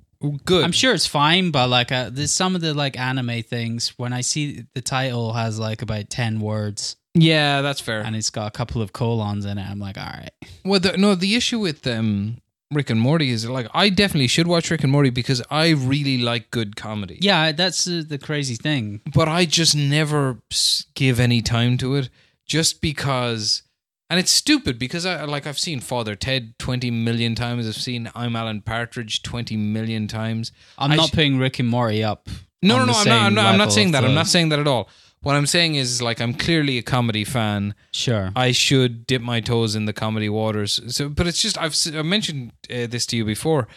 good. I'm sure it's fine, but like uh, there's some of the like anime things when I see the title has like about ten words Yeah, that's fair. and it's got a couple of colons in it, I'm like, all right. Well, the, no, the issue with um, Rick and Morty is like I definitely should watch Rick and Morty because I really like good comedy. Yeah, that's uh, the crazy thing. but I just never give any time to it just because. And it's stupid because I like I've seen Father Ted twenty million times. I've seen I'm Alan Partridge twenty million times. I'm I not sh- putting Rick and Morty up. No, no, the no. I'm not. I'm not, I'm not saying that. I'm not saying that at all. What I'm saying is like I'm clearly a comedy fan. Sure. I should dip my toes in the comedy waters. So, but it's just I've, I've mentioned uh, this to you before.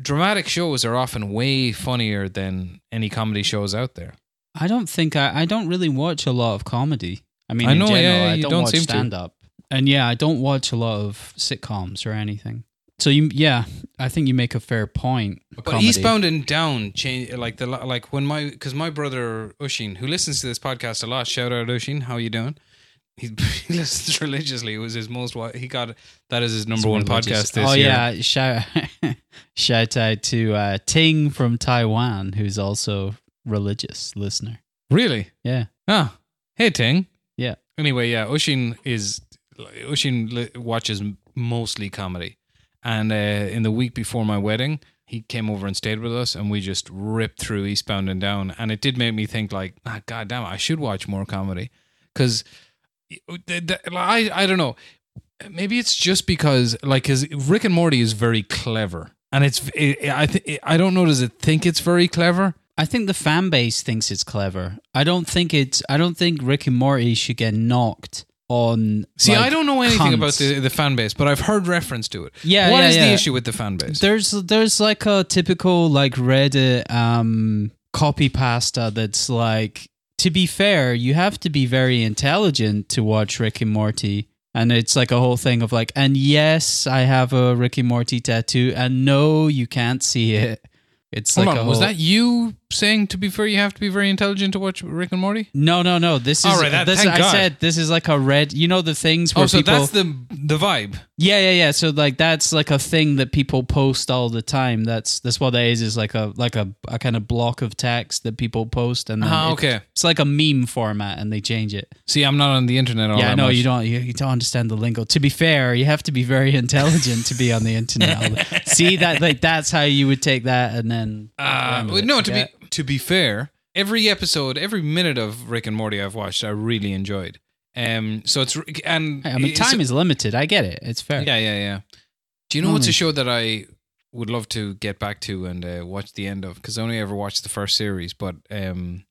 Dramatic shows are often way funnier than any comedy shows out there. I don't think I, I don't really watch a lot of comedy. I mean, I in know, general, yeah, I don't, don't watch stand up, and yeah, I don't watch a lot of sitcoms or anything. So you, yeah, I think you make a fair point. But comedy. Eastbound and Down change like the like when my because my brother Ushin who listens to this podcast a lot. Shout out Ushin, how you doing? He, [LAUGHS] he listens religiously. It was his most he got that is his number one Religious. podcast this oh year. yeah, shout [LAUGHS] shout out to uh, Ting from Taiwan, who's also religious listener. really? Yeah, Ah, hey Ting. Yeah. Anyway, yeah, Ushin is Ushin watches mostly comedy, and uh, in the week before my wedding, he came over and stayed with us, and we just ripped through Eastbound and Down, and it did make me think like, ah, God damn, it, I should watch more comedy, because I I don't know, maybe it's just because like, Rick and Morty is very clever, and it's it, I th- I don't know, does it think it's very clever? I think the fan base thinks it's clever. I don't think it's. I don't think Rick and Morty should get knocked on. See, like, I don't know anything cunts. about the, the fan base, but I've heard reference to it. Yeah, What yeah, is the issue with the fan base? There's there's like a typical like Reddit um copy pasta that's like to be fair, you have to be very intelligent to watch Rick and Morty. And it's like a whole thing of like, and yes, I have a Rick and Morty tattoo, and no, you can't see it. It's Hold like on, a was that you saying to be fair you have to be very intelligent to watch Rick and Morty? No, no, no. This is All right, that- this. I God. said this is like a red. You know the things where Oh, so people. that's the the vibe. yeah, yeah, yeah. So like that's like a thing that people post all the time. That's that's what that is. Is like a like a, a kind of block of text that people post, and then Ah, it- okay. it's like a meme format, and they change it. See, I'm not on the internet all yeah, know much. you don't you, you don't understand the lingo. To be fair, you have to be very [LAUGHS] intelligent to be on the internet. [LAUGHS] See that like that's how you would take that, and then Uh, no, to Yeah. be to be fair, every episode, every minute of Rick and Morty I've watched, I really enjoyed. Um, so it's and I mean, time is limited. I get it. It's fair. Yeah, yeah, yeah. Do you know what's a show that I would love to get back to and uh, watch the end of? Because I only ever watched the first series, but um,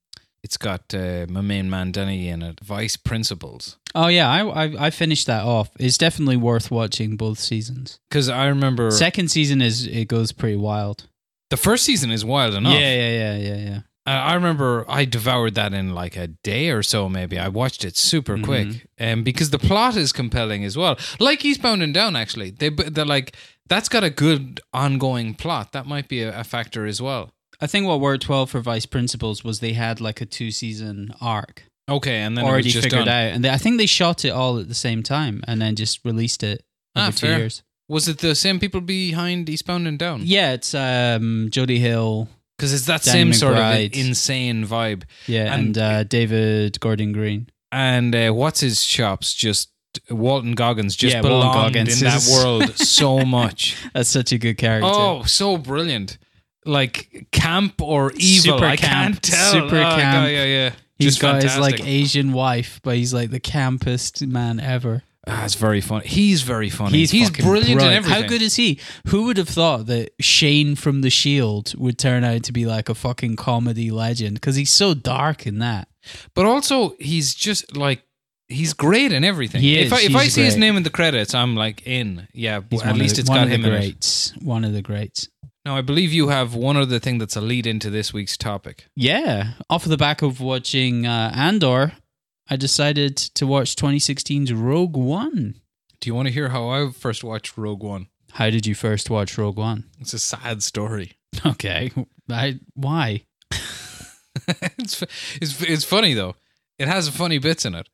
it's got uh, my main man Danny in it. Vice Principals. Oh yeah, I, I I finished that off. It's definitely worth watching both seasons. Because I remember Second season is it goes pretty wild. The first season is wild enough. Yeah, yeah, yeah, yeah, yeah. Uh, I remember I devoured that in like a day or so. Maybe I watched it super Mm-hmm. quick, um, because the plot is compelling as well. Like Eastbound and Down, actually, they they're like that's got a good ongoing plot. That might be a, a factor as well. I think what worked well for Vice Principals was they had like a two season arc Okay, and then it already figured done. out, and they, I think they shot it all at the same time and then just released it over Ah, two fair. years. Was it the same people behind Eastbound and Down? Yeah, it's um, Jody Hill, because it's that Danny same sort of insane vibe. yeah, And- and, uh, David Gordon Green. And uh, what's his chops? Just Walton Goggins just Yeah, belonged Goggins in that world [LAUGHS] so much. That's such a good character. Oh, so brilliant! Like camp or evil? Super I camp, can't tell. super Oh, camp. God, yeah, yeah. He's Just got his like Asian wife, but he's like the campest man ever. Ah, it's very funny. He's very funny. He's, He's, brilliant, in everything. How good is he? Who would have thought that Shane from The Shield would turn out to be like a fucking comedy legend? Because he's so dark in that. But also, he's just like he's great in everything. He if. I, if I see his name in the credits, I'm like in. Yeah, He's at least the, it's got him in it. One of the greats. Now, I believe you have one other thing that's a lead into this week's topic. Yeah, off of the back of watching uh, Andor, I decided to watch 2016's Rogue One. Do you want to hear how I first watched Rogue One? How did you first watch Rogue One? It's a sad story. [LAUGHS] Okay, I, why? [LAUGHS] it's, it's it's funny though. It has funny bits in it.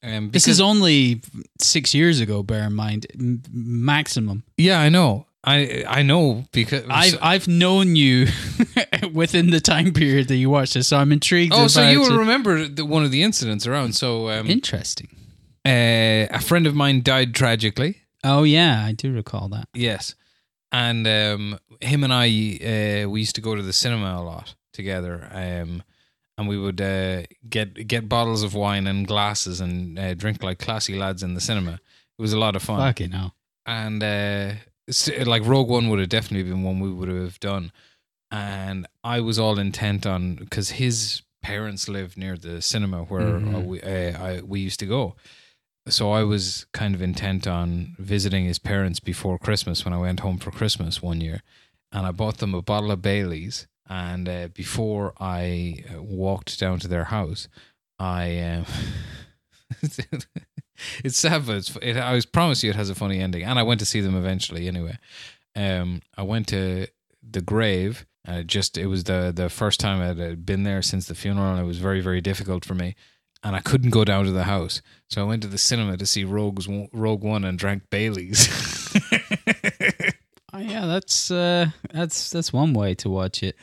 Um, This is only six years ago. Bear in mind, m- maximum. yeah, I know. I I know because I've I've known you [LAUGHS] within the time period that you watched this, so I'm intrigued. oh, so you will remember the, one of the incidents around. So um, Interesting. uh, a friend of mine died tragically. Oh yeah, I do recall that. Yes, and um, him and I uh, we used to go to the cinema a lot together. Um, and we would uh, get get bottles of wine and glasses and uh, drink like classy lads in the cinema. It was a lot of fun. Fucking hell. and uh, like Rogue One would have definitely been one we would have done. And I was all intent on because his parents lived near the cinema where uh, we uh, I, we used to go. So I was kind of intent on visiting his parents before Christmas when I went home for Christmas one year, and I bought them a bottle of Bailey's. And uh, before I uh, walked down to their house, I um, [LAUGHS] [LAUGHS] it's sad, but it's, it, I was promise you it has a funny ending. And I went to see them eventually. Anyway, um, I went to the grave. Uh, just it was the the first time I'd uh, been there since the funeral, and it was very very difficult for me. And I couldn't go down to the house, so I went to the cinema to see Rogue's Rogue One and drank Bailey's. [LAUGHS] Oh yeah, that's uh, that's that's one way to watch it.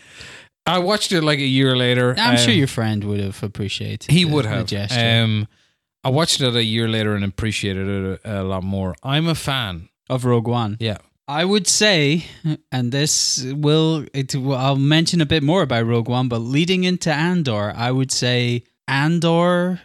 I watched it like a year later. I'm sure um, your friend would have appreciated. He the- would the have. gesture Um, I watched it a year later and appreciated it a, a lot more. I'm a fan. of Rogue One. Yeah. I would say, and this will, it, will- I'll mention a bit more about Rogue One, but leading into Andor, I would say Andor,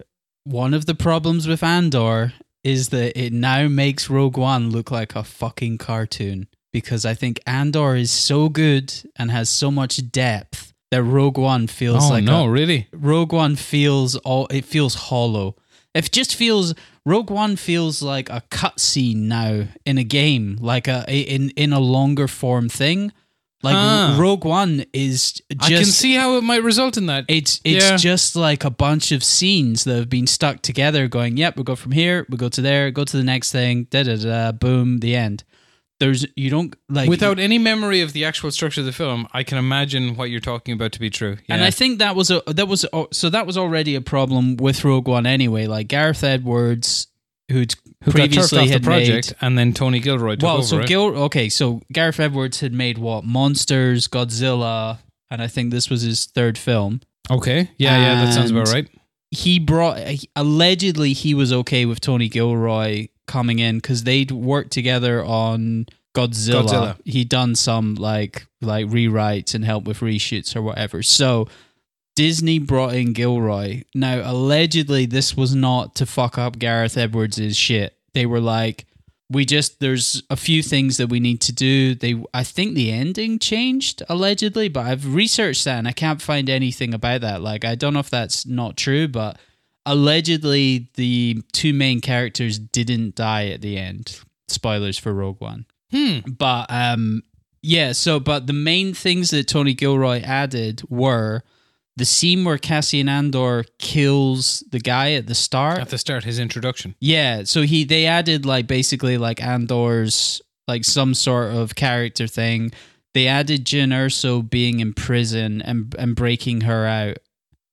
one of the problems with Andor is that it now makes Rogue One look like a fucking cartoon. Because I think Andor is so good and has so much depth that Rogue One feels oh like no, a, really? Rogue One feels all it feels hollow. It just feels Rogue One feels like a cutscene now in a game, like a in in a longer form thing. Like Ah. Rogue One is just I can see how it might result in that. it's it's Yeah. just like a bunch of scenes that have been stuck together going, yep, we go from here, we go to there, go to the next thing, da da da boom, the end. There's you don't like Without any memory of the actual structure of the film, I can imagine what you're talking about to be true. And I think that was a that was oh, so that was already a problem with Rogue One anyway. Like Gareth Edwards, who'd who got previously the had project, made. and then Tony Gilroy Well, so it. Gil, okay, so Gareth Edwards had made what Monsters, Godzilla, and I think this was his third film. okay, yeah, yeah, that sounds about right. He brought allegedly he was okay with Tony Gilroy coming in because they'd worked together on Godzilla. Godzilla. He'd done some like like rewrites and help with reshoots or whatever. So Disney brought in Gilroy. Now allegedly this was not to fuck up Gareth Edwards' shit. They were like we just there's a few things that we need to do. They I think the ending changed allegedly, but I've researched that and I can't find anything about that. Like I don't know if that's not true, but allegedly the two main characters didn't die at the end. Spoilers for Rogue One. Hmm. But um yeah, so but the main things that Tony Gilroy added were the scene where Cassian Andor kills the guy at the start. At the start, his introduction. Yeah, so he they added like basically like Andor's like some sort of character thing. They added Jin Erso being in prison and and breaking her out,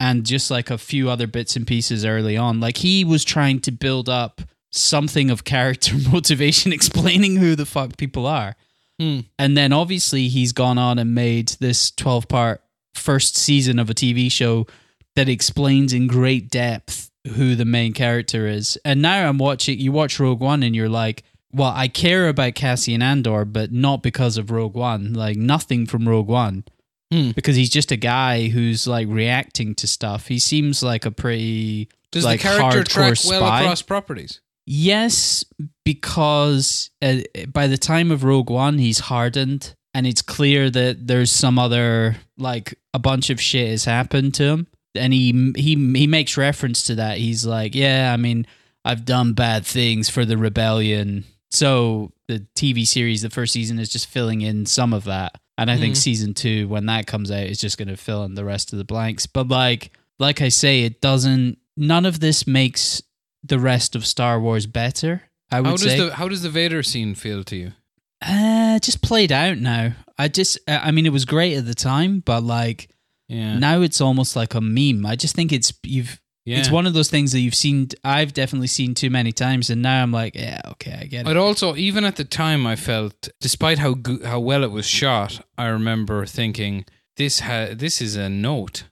and just like a few other bits and pieces early on. Like he was trying to build up something of character [LAUGHS] motivation, explaining who the fuck people are. Hmm. And then obviously he's gone on and made this 12 part first season of a TV show that explains in great depth who the main character is. And now I'm watching, you watch Rogue One and you're like, well, I care about Cassian Andor, but not because of Rogue One. Like nothing from Rogue One. Hmm. Because he's just a guy who's like reacting to stuff. He seems like a pretty Does like the character track spy. well across properties? Yes, because uh, by the time of Rogue One, he's hardened, and it's clear that there's some other like a bunch of shit has happened to him, and he he he makes reference to that. He's like, "Yeah, I mean, I've done bad things for the rebellion." So the TV series, the first season, is just filling in some of that, and I think Mhm. season two, when that comes out, is just going to fill in the rest of the blanks. But like, like I say, it doesn't. None of this makes the rest of Star Wars better. I would How does say. the how does the Vader scene feel to you? Uh, just played out now. I just, I mean, it was great at the time, but like Yeah, now it's almost like a meme. I just think it's you've. Yeah. It's one of those things that you've seen. I've definitely seen too many times, and now I'm like, yeah, okay, I get it. But also, even at the time, I felt, despite how go- how well it was shot, I remember thinking this ha- this is a note.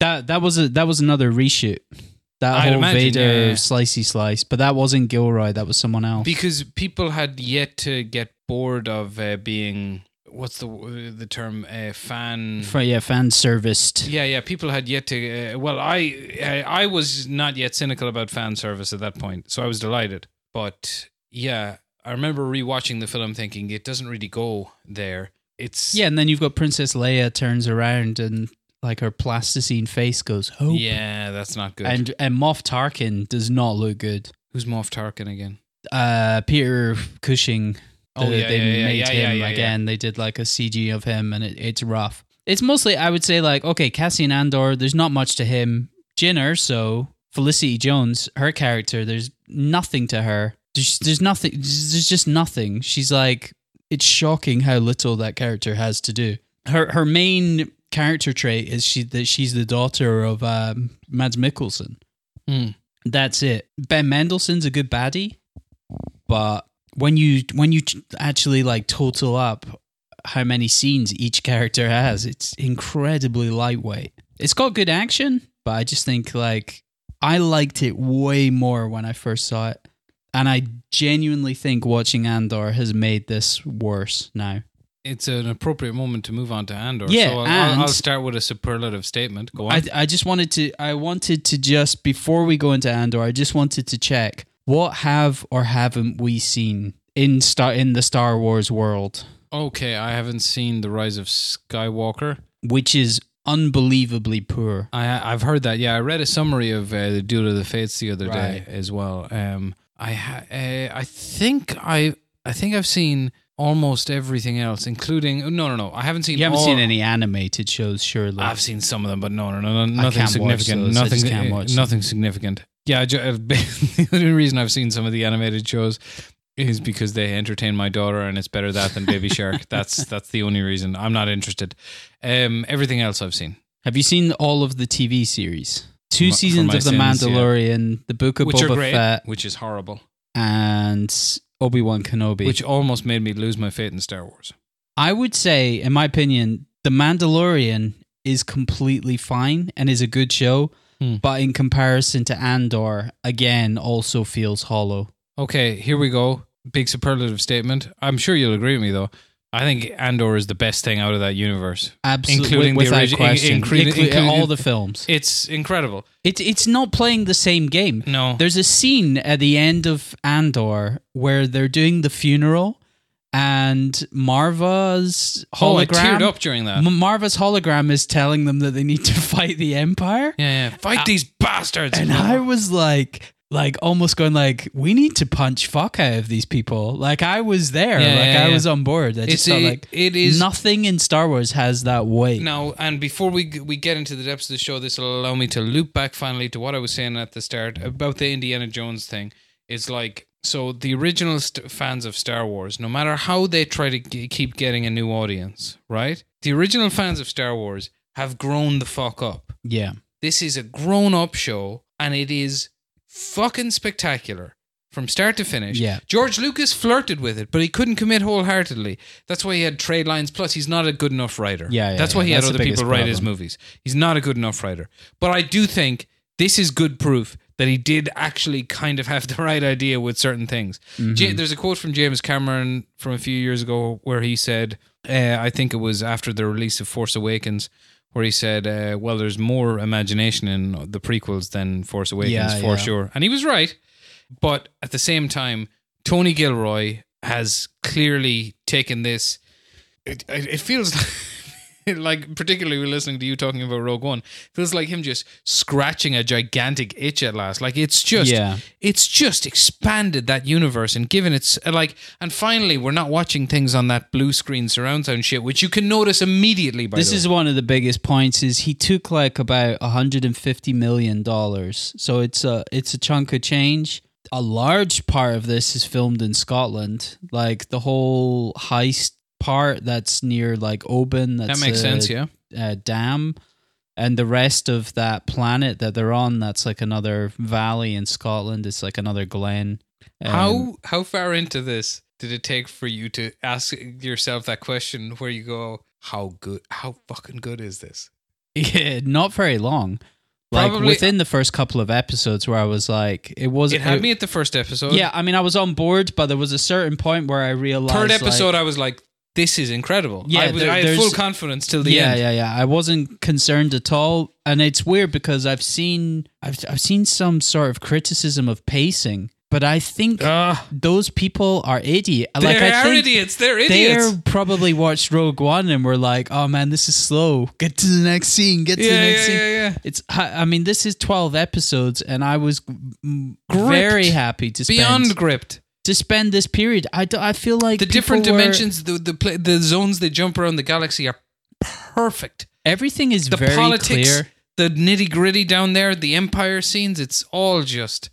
That that was a that was another reshoot. That I'd whole imagine, Vader yeah, yeah. slicey slice, but that wasn't Gilroy. That was someone else. because people had yet to get bored of uh, being what's the the term uh, fan. For, yeah, fan serviced. Yeah, yeah. People had yet to. Uh, well, I, I I was not yet cynical about fan service at that point, so I was delighted. But yeah, I remember rewatching the film, thinking it doesn't really go there. It's Yeah, and then you've got Princess Leia turns around and like her plasticine face goes hope. yeah, that's not good. And and Moff Tarkin does not look good. Who's Moff Tarkin again? Uh, Peter Cushing. Oh, the- yeah, they yeah, yeah, made yeah, him yeah, yeah, again. They did like a CG of him, and it, it's rough. It's mostly, I would say, like okay, Cassian Andor. There's not much to him. Jin Erso, Felicity Jones, her character. There's nothing to her. There's, there's nothing. There's just nothing. She's like, it's shocking how little that character has to do. Her her main character trait is she that she's the daughter of um, Mads Mikkelsen. Hmm. That's it. Ben Mendelsohn's a good baddie, but when you when you actually like total up how many scenes each character has, it's incredibly lightweight. It's got good action, but I just think like I liked it way more when I first saw it. And I genuinely think watching Andor has made this worse now. It's an appropriate moment to move on to Andor. Yeah, so I'll, and- I'll start with a superlative statement. Go on. I, I just wanted to I wanted to just before we go into Andor, I just wanted to check what have or haven't we seen in star in the Star Wars world, okay, I haven't seen the Rise of Skywalker. which is unbelievably poor. I I've heard that. Yeah, I read a summary of uh, the Duel of the Fates the other day as well. Um, I ha- uh, I think I I think I've seen almost everything else, including no no no. I haven't seen. You haven't all- seen any animated shows, surely. I've seen some of them, but no, no, no, no nothing significant. Nothing, just can't watch nothing significant. Yeah, uh, [LAUGHS] the only reason I've seen some of the animated shows is because they entertain my daughter, and it's better that than Baby Shark. [LAUGHS] That's that's the only reason. I'm not interested. Um, everything else I've seen, Have you seen all of the TV series? Two For my- for seasons of The sins, yeah. Mandalorian, The Book of which Boba great, Fett, which is horrible, and Obi Wan Kenobi. which almost made me lose my faith in Star Wars. I would say, in my opinion, The Mandalorian is completely fine and is a good show, Hmm. but in comparison to Andor, again, also feels hollow. Okay, here we go. Big superlative statement. I'm sure you'll agree with me though. I think Andor is the best thing out of that universe. Absolutely, Including the without origi- question. including- Inclu- including- all the films. It's incredible. It's it's not playing the same game. No, There's a scene at the end of Andor where they're doing the funeral, and Marva's oh, I hologram. teared up during that. M- Marva's hologram is telling them that they need to [LAUGHS] fight the Empire. Yeah, yeah. Fight Uh, these bastards. And I was like, like almost going like, we need to punch fuck out of these people. Like I was there, Yeah, like yeah, I was on board. I It's just felt a- like it is- nothing in Star Wars has that weight. Now, and before we we get into the depths of the show, this will allow me to loop back finally to what I was saying at the start about the Indiana Jones thing. It's like so the original st- fans of Star Wars, no matter how they try to g- keep getting a new audience, right? The original fans of Star Wars have grown the fuck up. Yeah. This is a grown up show, and it is fucking spectacular from start to finish. Yeah. George Lucas flirted with it, but he couldn't commit wholeheartedly. That's why he had trade lines. Plus, he's not a good enough writer. Yeah, yeah, That's why yeah. he had That's the other people write his movies. He's not a good enough writer. But I do think this is good proof that he did actually kind of have [LAUGHS] the right idea with certain things. Mm-hmm. Ja- there's a quote from James Cameron from a few years ago where he said, uh, I think it was after the release of Force Awakens, where he said, uh, "Well, there's more imagination in the prequels than Force Awakens Yeah, for yeah. sure," and he was right. But at the same time, Tony Gilroy has clearly taken this. It, it it feels [LAUGHS] like, [LAUGHS] like, particularly listening to you talking about Rogue One, feels like him just scratching a gigantic itch at last. Like it's just, Yeah. it's just expanded that universe and given its like. And finally, we're not watching things on that blue screen surround sound shit, which you can notice immediately. By This is one of the biggest points is he took like about 150 million dollars. So it's a it's a chunk of change. A large part of this is filmed in Scotland. Like the whole heist part that's near like Oban that's that makes a, sense. Yeah. a dam and the rest of that planet that they're on that's like another valley in Scotland. It's like another glen. Um, How how far into this did it take for you to ask yourself that question where you go, how good how fucking good is this? Yeah, not very long. Like Probably- within the first couple of episodes where I was like, it was It had me at the first episode. Yeah, I mean, I was on board, but there was a certain point where I realized. Third like- episode I was like, this is incredible. Yeah, I, there- I had full confidence till the yeah, end. yeah, yeah. Yeah. I wasn't concerned at all, and it's weird because I've seen, I've, I've seen some sort of criticism of pacing, but I think Ah, those people are idiot. Like they are idiots. They're idiots. They're probably watched Rogue One and were like, "Oh man, this is slow. Get to the next scene. Get to the next yeah, scene." yeah, yeah. It's. I mean, this is twelve episodes, and I was Gripped. very happy to spend Beyond gripped. To spend this period. I, I feel like The different dimensions, the the pla the zones they jump around the galaxy are perfect. everything is The very politics, clear. the nitty gritty down there, the empire scenes, it's all just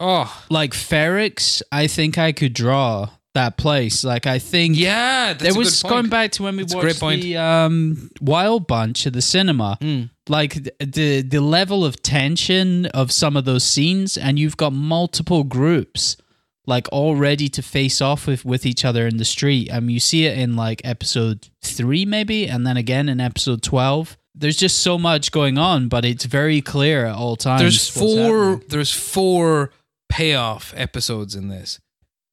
oh Like Ferrix, I think I could draw that place. Like I think yeah. There a was going back to when we That's watched the um, Wild Bunch at the cinema. Mm. Like the, the the level of tension of some of those scenes, and you've got multiple groups like all ready to face off with with each other in the street. Um, you see it in like episode three, maybe, and then again in episode twelve. There's just so much going on, but it's very clear at all times. There's four. There's four payoff episodes in this,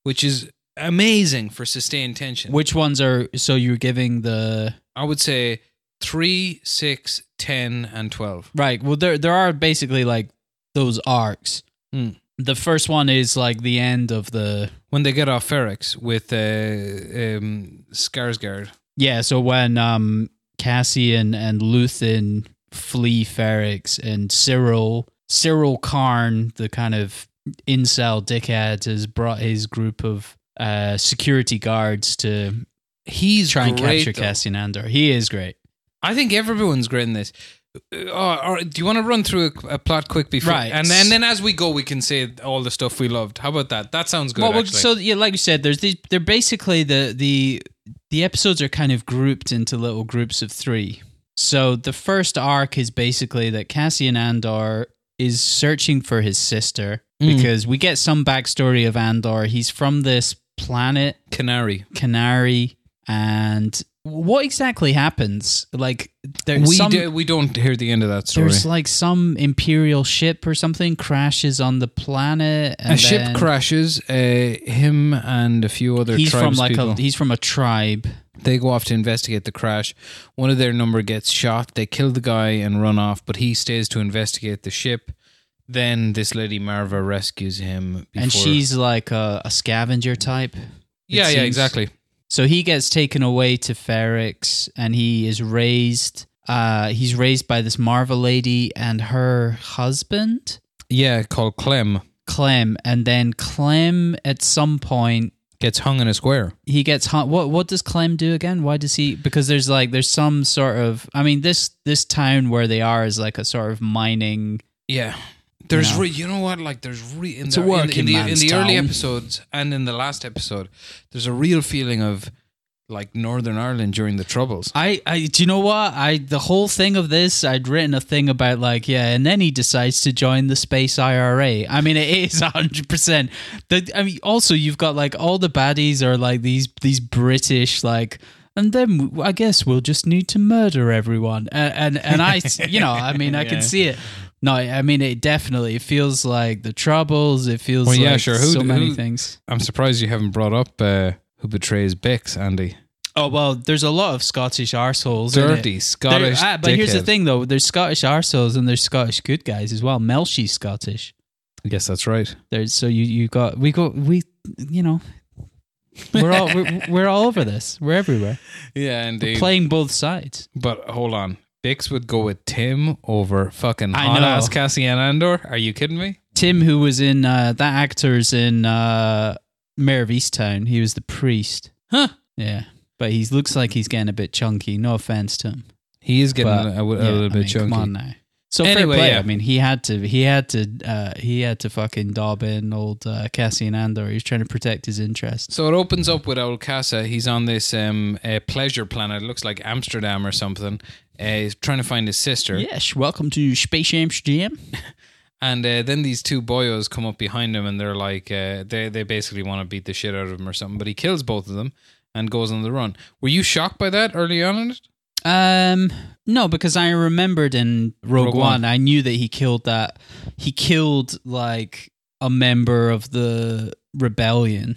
which is amazing for sustained tension. Which ones are so you're giving the I would say three, six, ten, and twelve. Right. Well, there there are basically like those arcs. Hmm. The first one is like the end of the When they get off Ferrix with uh, um, Skarsgård. yeah. So when um Cassian and Luthen flee Ferrix and Syril Syril Karn, the kind of incel dickhead, has brought his group of uh security guards to He's try and great, capture though. Cassian Andor. He is great. I think everyone's great in this. Uh, or do you want to run through a, a plot quick before, Right. and then, then as we go, we can say all the stuff we loved. How about that? That sounds good. well, well, so yeah, like you said, there's these. They're basically the the the episodes are kind of grouped into little groups of three. So the first arc is basically that Cassian Andor is searching for his sister Mm. because we get some backstory of Andor. He's from this planet Kenari. Kenari, and what exactly happens? Like there's We some. do, we don't hear the end of that story. there's like some imperial ship or something crashes on the planet. And a ship crashes. Uh, him and a few other He's from like people. a he's from a tribe. They go off to investigate the crash. One of their number gets shot. They kill the guy and run off, but he stays to investigate the ship. Then this lady Marva rescues him. and she's like a, a scavenger type. yeah, yeah, exactly. So he gets taken away to Ferrix, and he is raised. Uh, he's raised by this Marvel lady and her husband. Yeah, called Clem. Clem, and then Clem at some point Gets hung in a square. he gets hung. What what does Clem do again? Why does he? Because there's like there's some sort of. I mean this this town where they are is like a sort of mining. Yeah. There's You know? re- you know what? Like there's re- in the, in the- in the, in the early episodes and in the last episode there's a real feeling of like Northern Ireland during the troubles. I, I do you know what? I the whole thing of this I'd written a thing about like yeah and then he decides to join the space IRA I mean it is [LAUGHS] hundred percent. The I mean also you've got like all the baddies are like these these British like and then I guess we'll just need to murder everyone. And and, and I [LAUGHS] you know I mean I Yeah. can see it no I mean it definitely it feels like the troubles it feels Well, yeah, like sure. Who- so many who- things I'm surprised you haven't brought up uh, who betrays Bix, Andy. oh well there's a lot of Scottish arseholes. Dirty Scottish. Ah, but here's the thing, though: there's Scottish arseholes and there's Scottish good guys as well. Melshi's Scottish. I guess that's right. There's so you you got we got we you know we're all we're, we're all over this. We're everywhere. [LAUGHS] Yeah, We're playing both sides. But hold on. Bix would go with Tim over fucking I hot know. ass Cassian Andor. Are you kidding me? Tim, who was in uh, that actor's in uh, Mare of Easttown, he was the priest. Huh. Yeah, but he looks like he's getting a bit chunky. No offense to him. He is getting But, a, a, a yeah, little I bit mean, chunky. Come on now. So Anyway, fair play. yeah. I mean, he had to. He had to. Uh, he had to fucking dob in old uh, Cassian Andor. He was trying to protect his interests. So it opens up with old Casa. He's on this um, uh, pleasure planet. It looks like Amsterdam or something. Uh, he's trying to find his sister. Yes, welcome to Space Amsterdam. [LAUGHS] And uh, then these two boyos come up behind him and they're like, uh, they, they basically want to beat the shit out of him or something. But he kills both of them and goes on the run. Were you shocked by that early on in it? Um, no, because I remembered in Rogue, Rogue One, One. I knew that he killed that. He killed like a member of the rebellion,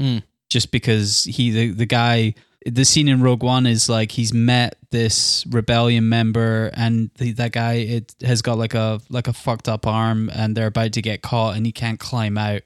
Mm. just because he the the guy. The scene in Rogue One is like he's met this rebellion member, and the, that guy it has got like a like a fucked up arm, and they're about to get caught, and he can't climb out,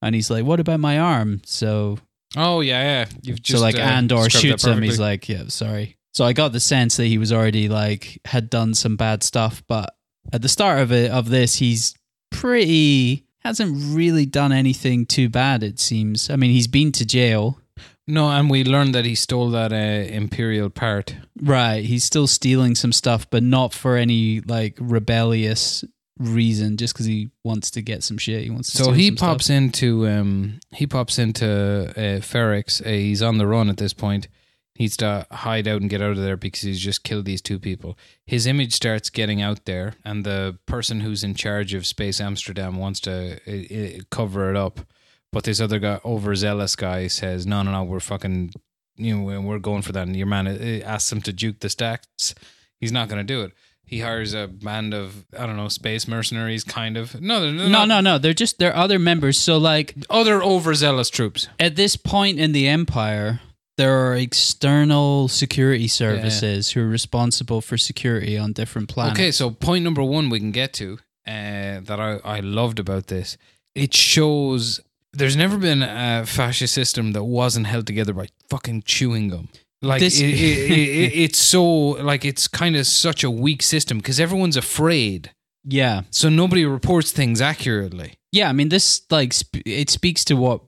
and he's like, "What about my arm?" So Oh, yeah, yeah. You've just so like uh, Andor shoots him. He's like, yeah, sorry. So I got the sense that he was already like had done some bad stuff, but at the start of it of this, he's pretty hasn't really done anything too bad. It seems. I mean, he's been to jail. No, and we learned that he stole that uh, Imperial part. Right. He's still stealing some stuff, but not for any like rebellious reason. Just because he wants to get some shit. He wants to. So he some stuff. pops into um he pops into uh, Ferrix. Uh, he's on the run at this point. He needs to hide out and get out of there because he's just killed these two people. His image starts getting out there, and the person who's in charge of Space Amsterdam wants to uh, uh, cover it up. But this other guy, overzealous guy, says, "No, no, no, we're fucking, you know, we're going for that." And your man uh, asks him to juke the stats. He's not going to do it. He hires a band of I don't know space mercenaries, kind of. No, No, not- no, no. They're just they're other members. So like other overzealous troops. at this point in the empire there are external security services who are responsible for security on different planets Okay, so point number one we can get to uh, that I, I loved about this. It shows there's never been a fascist system that wasn't held together by fucking chewing gum. Like This- it, it, it, [LAUGHS] it's so like it's kind of such a weak system because everyone's afraid, yeah so nobody reports things accurately. yeah i mean this like sp- it speaks to what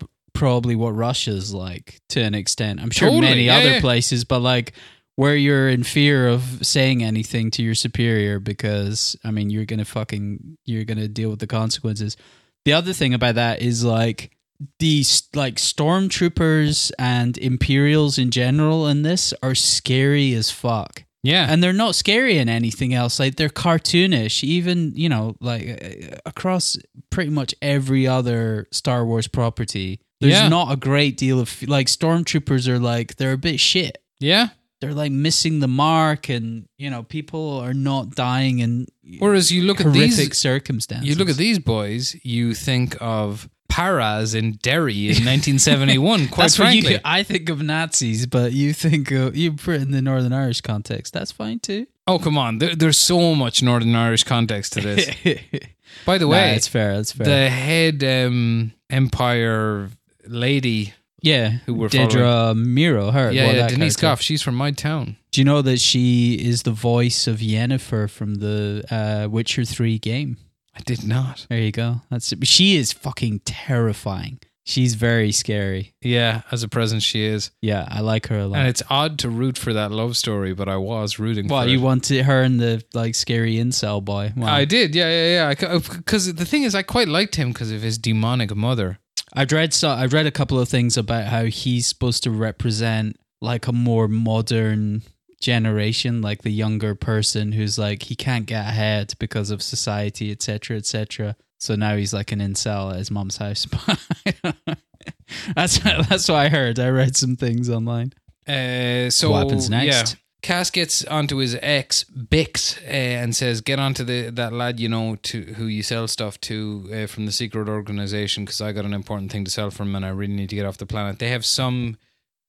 probably what russia's like to an extent. I'm sure Totally, many yeah, other yeah. places but like where you're in fear of saying anything to your superior because i mean you're gonna fucking you're gonna deal with the consequences. The other thing about that is like these like stormtroopers and imperials in general in this are scary as fuck. Yeah, and they're not scary in anything else. Like they're cartoonish even you know like across pretty much every other star wars property there's Yeah. not a great deal of like stormtroopers are like they're a bit shit yeah. they're like missing the mark and you know people are not dying in Whereas you look at horrific these, circumstances you look at these boys, you think of Paras in Derry in [LAUGHS] 1971. Quite that's frankly, you I think of Nazis, but you think of you put it in the Northern Irish context. That's fine too. Oh come on! There, there's so much Northern Irish context to this. [LAUGHS] By the Nah, way, it's fair. That's fair. the head um, Empire lady, yeah, who we're Dedra Meero. Her, yeah, well, yeah Denise. Gough. She's from my town. Do you know that she is the voice of Yennefer from the uh, Witcher Three game? I did not. There you go. That's she is fucking terrifying. She's very scary. Yeah, as a present, she is. Yeah, I like her a lot. And it's odd to root for that love story, but I was rooting for you it. wanted her and the like scary incel boy? Wow. I did, yeah, yeah, yeah. Because the thing is, I quite liked him because of his demonic mother. I've read so I've read a couple of things about how he's supposed to represent like a more modern generation, like the younger person who's like he can't get ahead because of society, etc., etc. So now he's like an incel at his mom's house. [LAUGHS] that's that's what I heard. I read some things online. Uh, so What happens next? Yeah. Cass gets onto his ex Bix uh, and says, "Get onto the that lad you know to who you sell stuff to uh, from the secret organization because I got an important thing to sell from and I really need to get off the planet." They have some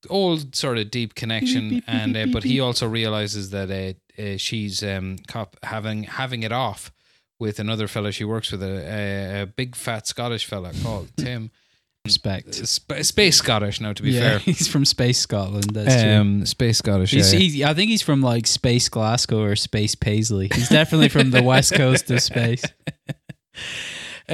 old sort of deep connection, [LAUGHS] and uh, but he also realizes that uh, uh, she's um, cop having having it off with another fella she works with, a, a, a big fat Scottish fella called Tim. Respect. Sp- space Scottish now, to be yeah, fair. [LAUGHS] he's from Space Scotland. That's true. Um, space Scottish. He's, yeah, yeah. I think he's from like Space Glasgow or Space Paisley. He's definitely from the west coast of space. [LAUGHS] Uh,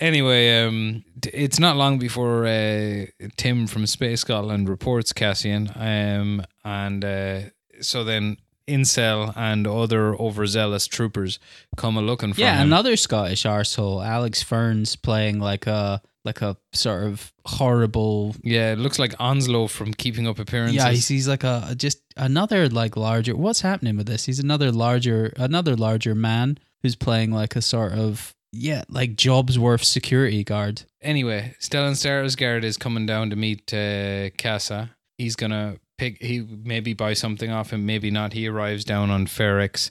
anyway, um, it's not long before uh, Tim from Space Scotland reports Cassian, um, and uh, so then Incel and other overzealous troopers come a looking for Yeah, him. another Scottish arsehole, Alex Ferns, playing like a like a sort of horrible. yeah, it looks like Onslow from Keeping Up Appearances. Yeah, he's, he's like a just another like larger. What's happening with this? He's another larger another larger man who's playing like a sort of yeah like Jobsworth security guard. anyway, Stellan Skarsgård is coming down to meet uh, Casa. He's gonna pick. He maybe buy something off him, maybe not. He arrives down on Ferrix,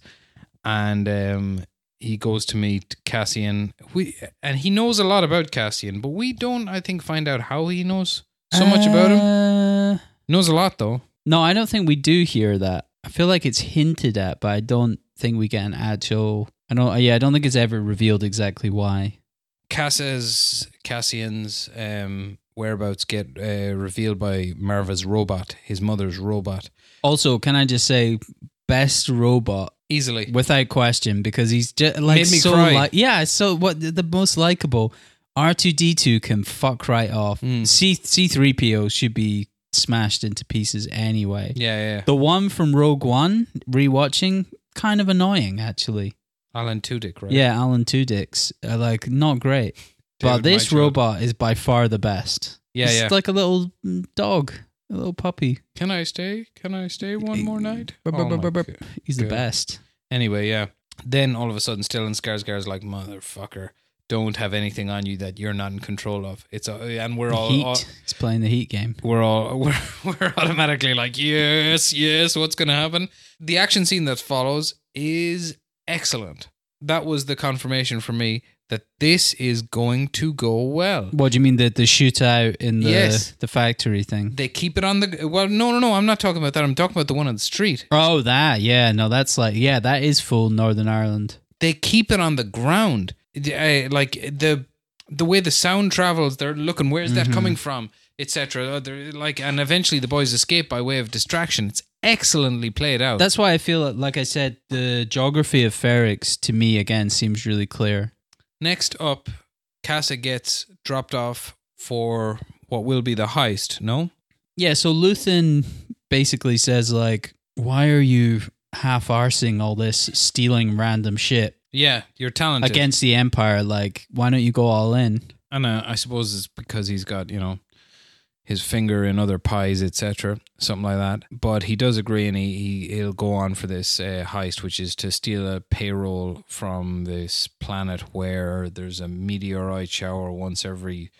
and um, he goes to meet Cassian. We and he knows a lot about Cassian, but we don't. I think find out how he knows so much about him. him. Knows a lot though. No, I don't think we do hear that. I feel like it's hinted at, but I don't think we get an actual. I don't. Yeah, I don't think it's ever revealed exactly why. Cassa's Cassian's um, whereabouts get uh, revealed by Marva's robot, his mother's robot, Also, can I just say, best robot easily. without question because he's just like Made me so cry. like yeah. So what the, the most likable R two D two can fuck right off. Mm. C C three PO should be smashed into pieces anyway. Yeah, yeah. The one from Rogue One rewatching kind of annoying actually. Alan Tudyk, right? Yeah, Alan Tudyk's uh, like not great. but this robot is by far the best. Yeah, it's yeah. like a little mm, dog, a little puppy. Can I stay? Can I stay one more night? Oh burp, my burp, burp. God. He's the best. Anyway, yeah. Then all of a sudden, still Stellan Skarsgård's like, motherfucker, don't have anything on you that you're not in control of. It's uh, and we're all, heat. all He's playing the heat game. we're all [LAUGHS] we're, we're automatically like, yes, yes. What's gonna happen? The action scene that follows is excellent. That was the confirmation for me that this is going to go well. What do you mean the the shootout in the Yes. the factory thing? They keep it on the well. No, no, no. I'm not talking about that. I'm talking about the one on the street. Oh, that yeah, no, that's like yeah, that is full Northern Ireland. they keep it on the ground. Uh, like the the way the sound travels, they're looking where's that coming from, etc. Like, and eventually the boys escape by way of distraction. It's excellently played out. That's why I feel like I said the geography of Ferrix to me again seems really clear. Next up, Casa gets dropped off for what will be the heist. No, Yeah, so Luthen basically says like, "Why are you half arsing all this stealing random shit yeah, you're talented against the Empire? Like, why don't you go all in?" and uh, I suppose it's because he's got you know his finger in other pies, etc., something like that. But he does agree, and he, he he'll go on for this uh, heist, which is to steal a payroll from this planet where there's a meteorite shower once every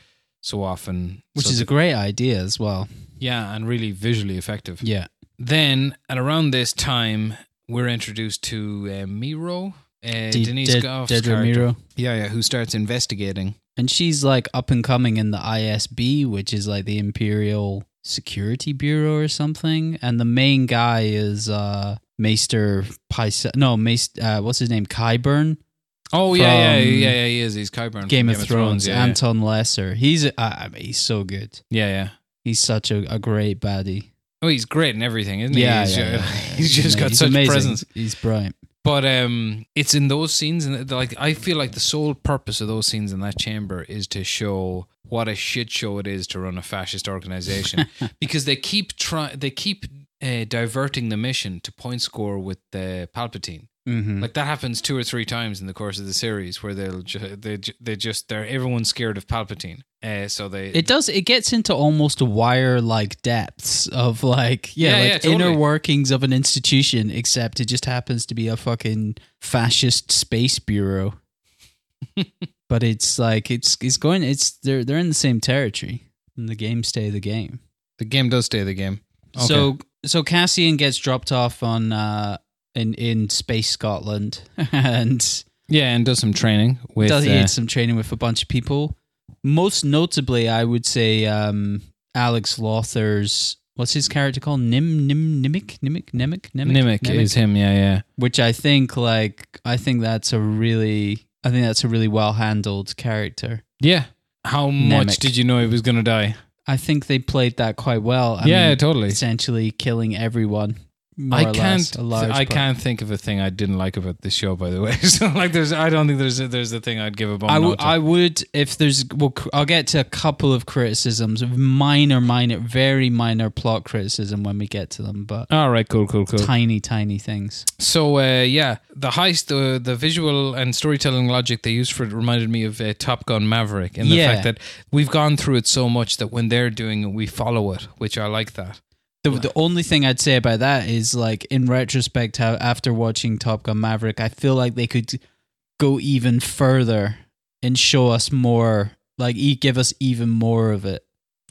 so often, Which So is a great idea as well. yeah, and really visually effective. Yeah. Then at around this time, we're introduced to uh, Meero. Uh, De- Denise De- Gough's character. Meero. Yeah, yeah, who starts investigating. And she's like up and coming in the ISB, which is like the Imperial Security Bureau or something. And the main guy is uh Maester Pyce no, Maester uh, what's his name? Qyburn? Oh yeah, yeah, yeah, yeah. He is. He's Qyburn. from Game, of Thrones, yeah, Anton Lesser. He's uh, I mean, he's so good. yeah, yeah. He's such a, a great baddie. Oh, he's great in everything, isn't he? Yeah, he's, yeah, ju- [LAUGHS] yeah. he's just got He's such presence. He's brilliant. But um, it's in those scenes, and like I feel like the sole purpose of those scenes in that chamber is to show what a shit show it is to run a fascist organization, [LAUGHS] because they keep trying, they keep uh, diverting the mission to point score with the Palpatine. Mm-hmm. Like that happens two or three times in the course of the series, where they'll ju- they ju- they just they're everyone's scared of Palpatine, uh, so they It does. It gets into almost wire like depths of like yeah, Yeah, like yeah, totally. inner workings of an institution, except it just happens to be a fucking fascist space bureau. [LAUGHS] but it's like it's it's going. It's they're they're in the same territory, and the game stay the game. the game does stay the game. Okay. So so Cassian gets dropped off on uh in in space Scotland, [LAUGHS] and yeah, and does some training with does he uh, had some training with a bunch of people. Most notably, I would say um, Alex Lawther's what's his character called? Nim Nim Nemik Nemik Nemik Nemik Nemik is him. Yeah, yeah. which I think like I think that's a really I think that's a really well handled character. Yeah. How much did you know he was going to die? I think they played that quite well. I yeah, mean, totally. essentially killing everyone. I can't. less, I can't think of a thing I didn't like about this show. By the way, [LAUGHS] so like, there's. I don't think there's. A, there's a thing I'd give a bone. I, w- to. I would if there's well I'll get to a couple of criticisms of minor minor very minor plot criticism when we get to them but All right. Cool. Cool. Cool. tiny tiny things So uh, yeah, the heist, the the visual and storytelling logic they used for it reminded me of uh, Top Gun Maverick, and the Yeah. fact that we've gone through it so much that when they're doing it, we follow it, which I like that. The, the only thing I'd say about that is like in retrospect how after watching Top Gun Maverick I feel like they could go even further and show us more like e- give us even more of it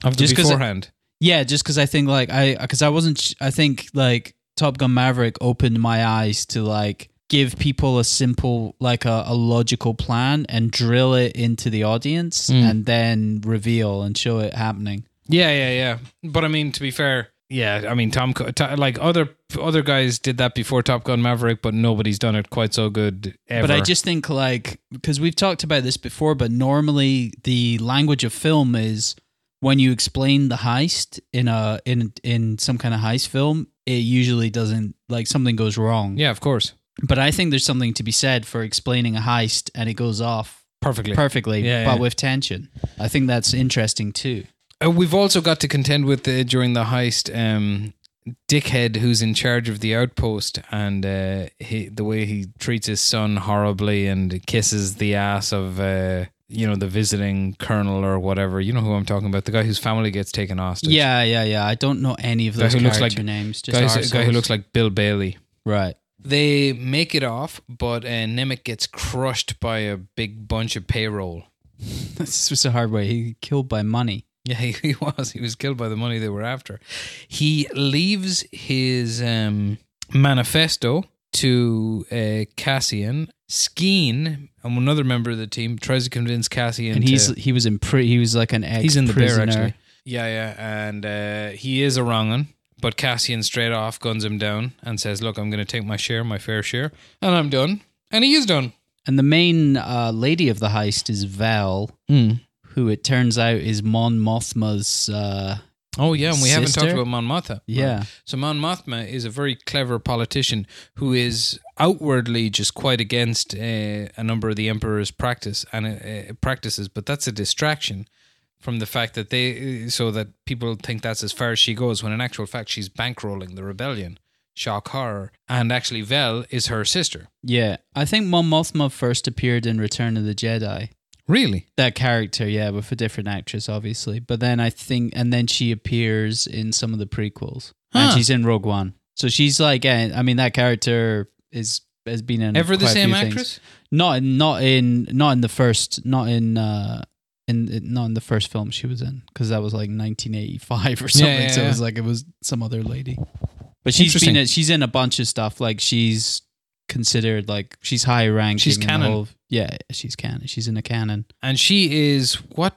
Of Just it- beforehand. Yeah, just because I think like I because I wasn't I think like Top Gun Maverick opened my eyes to like give people a simple like a, a logical plan and drill it into the audience Mm. and then reveal and show it happening. Yeah, yeah, yeah. But I mean, to be fair, yeah, I mean, Tom, like other other guys did that before Top Gun Maverick, but nobody's done it quite so good ever. But I just think like because we've talked about this before, but normally the language of film is when you explain the heist in a in in some kind of heist film, it usually doesn't like something goes wrong. yeah, of course, But I think there's something to be said for explaining a heist and it goes off perfectly. perfectly, Yeah, but yeah. with tension. I think that's interesting too. Uh, we've also got to contend with uh, during the heist, um, dickhead who's in charge of the outpost, and uh, he the way he treats his son horribly and kisses the ass of. Uh, you know the visiting colonel or whatever. You know who I'm talking about. The guy whose family gets taken hostage. Yeah, yeah, yeah. I don't know any of Guy those who looks like- names. Just guys, a guy who looks like Bill Bailey. right. They make it off, but uh, Nemik gets crushed by a big bunch of payroll. [LAUGHS] This was a hard way. He killed by money. Yeah, [LAUGHS] he, he was. He was killed by the money they were after. He leaves his um, manifesto to uh, Cassian. Skeen, and another member of the team, tries to convince Cassian. and he's to, he was in pre he was like an ex he's in the bear actually. Yeah, yeah, and uh, he is a wrong un. But Cassian straight off guns him down and says, "Look, I'm going to take my share, my fair share, and I'm done." And he is done. And the main uh, lady of the heist is Vel, who it turns out is Mon Mothma's uh, Oh yeah, and we haven't talked about Mon Mothma. yeah. So Mon Mothma is a very clever politician who is outwardly just quite against uh, a number of the emperor's practice and uh, practices, but that's a distraction from the fact that they so that people think that's as far as she goes when in actual fact she's bankrolling the rebellion. Shock horror. And actually Vel is her sister. Yeah. I think Mon Mothma first appeared in Return of the Jedi. Really? That character, yeah, with a different actress, obviously. But then I think, and then she appears in some of the prequels, and she's in Rogue One. So she's like, eh, I mean, that character is has been in Ever the same few things. actress? Not in, not in, not in the first, not in, uh in, not in the first film she was in because that was like 1985 or [LAUGHS] something. yeah, so it was like it was some other lady. But she's been, she's in a bunch of stuff. Like she's considered like she's high ranking. She's canon. Yeah, she's canon. She's in a canon. And she is what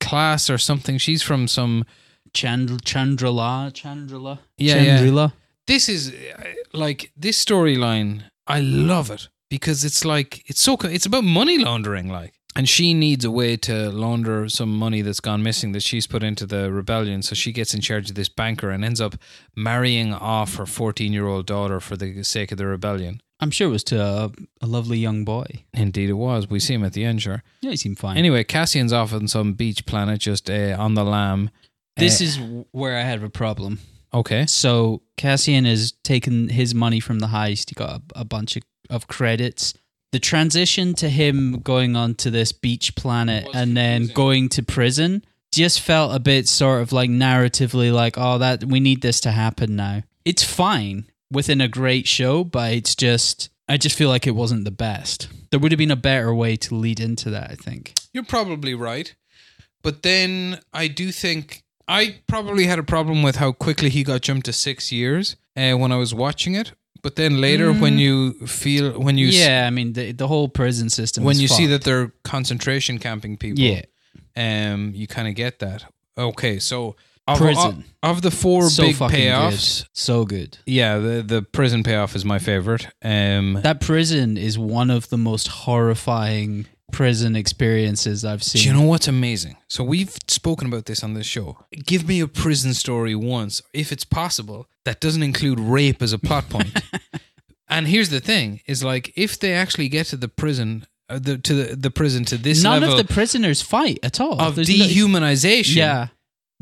class or something? She's from some Chandr- Chandrila, Chandrila, Yeah, yeah. This is like this storyline i love it because it's like it's so it's about money laundering like and she needs a way to launder some money that's gone missing that she's put into the rebellion so she gets in charge of this banker and ends up marrying off her 14 year old daughter for the sake of the rebellion I'm sure it was to a, a lovely young boy. Indeed, it was. We see him at the end, sure. Yeah, he seemed fine. Anyway, Cassian's off on some beach planet, just uh, on the lam. this Uh, is where I have a problem. okay. So Cassian has taken his money from the heist. He got a, a bunch of, of credits. The transition to him going on to this beach planet and then confusing. going to prison just felt a bit sort of like narratively like, oh, that we need this to happen now. It's fine within a great show, but it's just I just feel like it wasn't the best. There would have been a better way to lead into that, I think. You're probably right. But then I do think I probably had a problem with how quickly he got jumped to six years uh, when I was watching it. But then later, when you feel, when you yeah, I mean the the whole prison system. when you see that they're concentration camping people, yeah, um, you kind of get that. Okay, so of, Prison. of, of the four so big payoffs, good. so good. yeah, the the prison payoff is my favorite. Um, That prison is one of the most horrifying prison experiences I've seen. Do you know what's amazing? So we've spoken about this on this show. Give me a prison story once, if it's possible, that doesn't include rape as a plot point. [LAUGHS] and here's the thing: is like if they actually get to the prison, uh, the, to the, the prison to this None level of the prisoners fight at all. of There's no- dehumanization, yeah,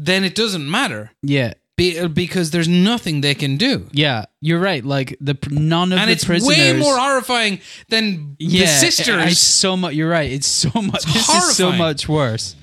then it doesn't matter yeah, Be, uh, because there's nothing they can do. yeah. You're right. Like the pr- none of And the it's prisoners. way more horrifying than yeah, the sisters. It's so much. You're right. It's so much. This is so much worse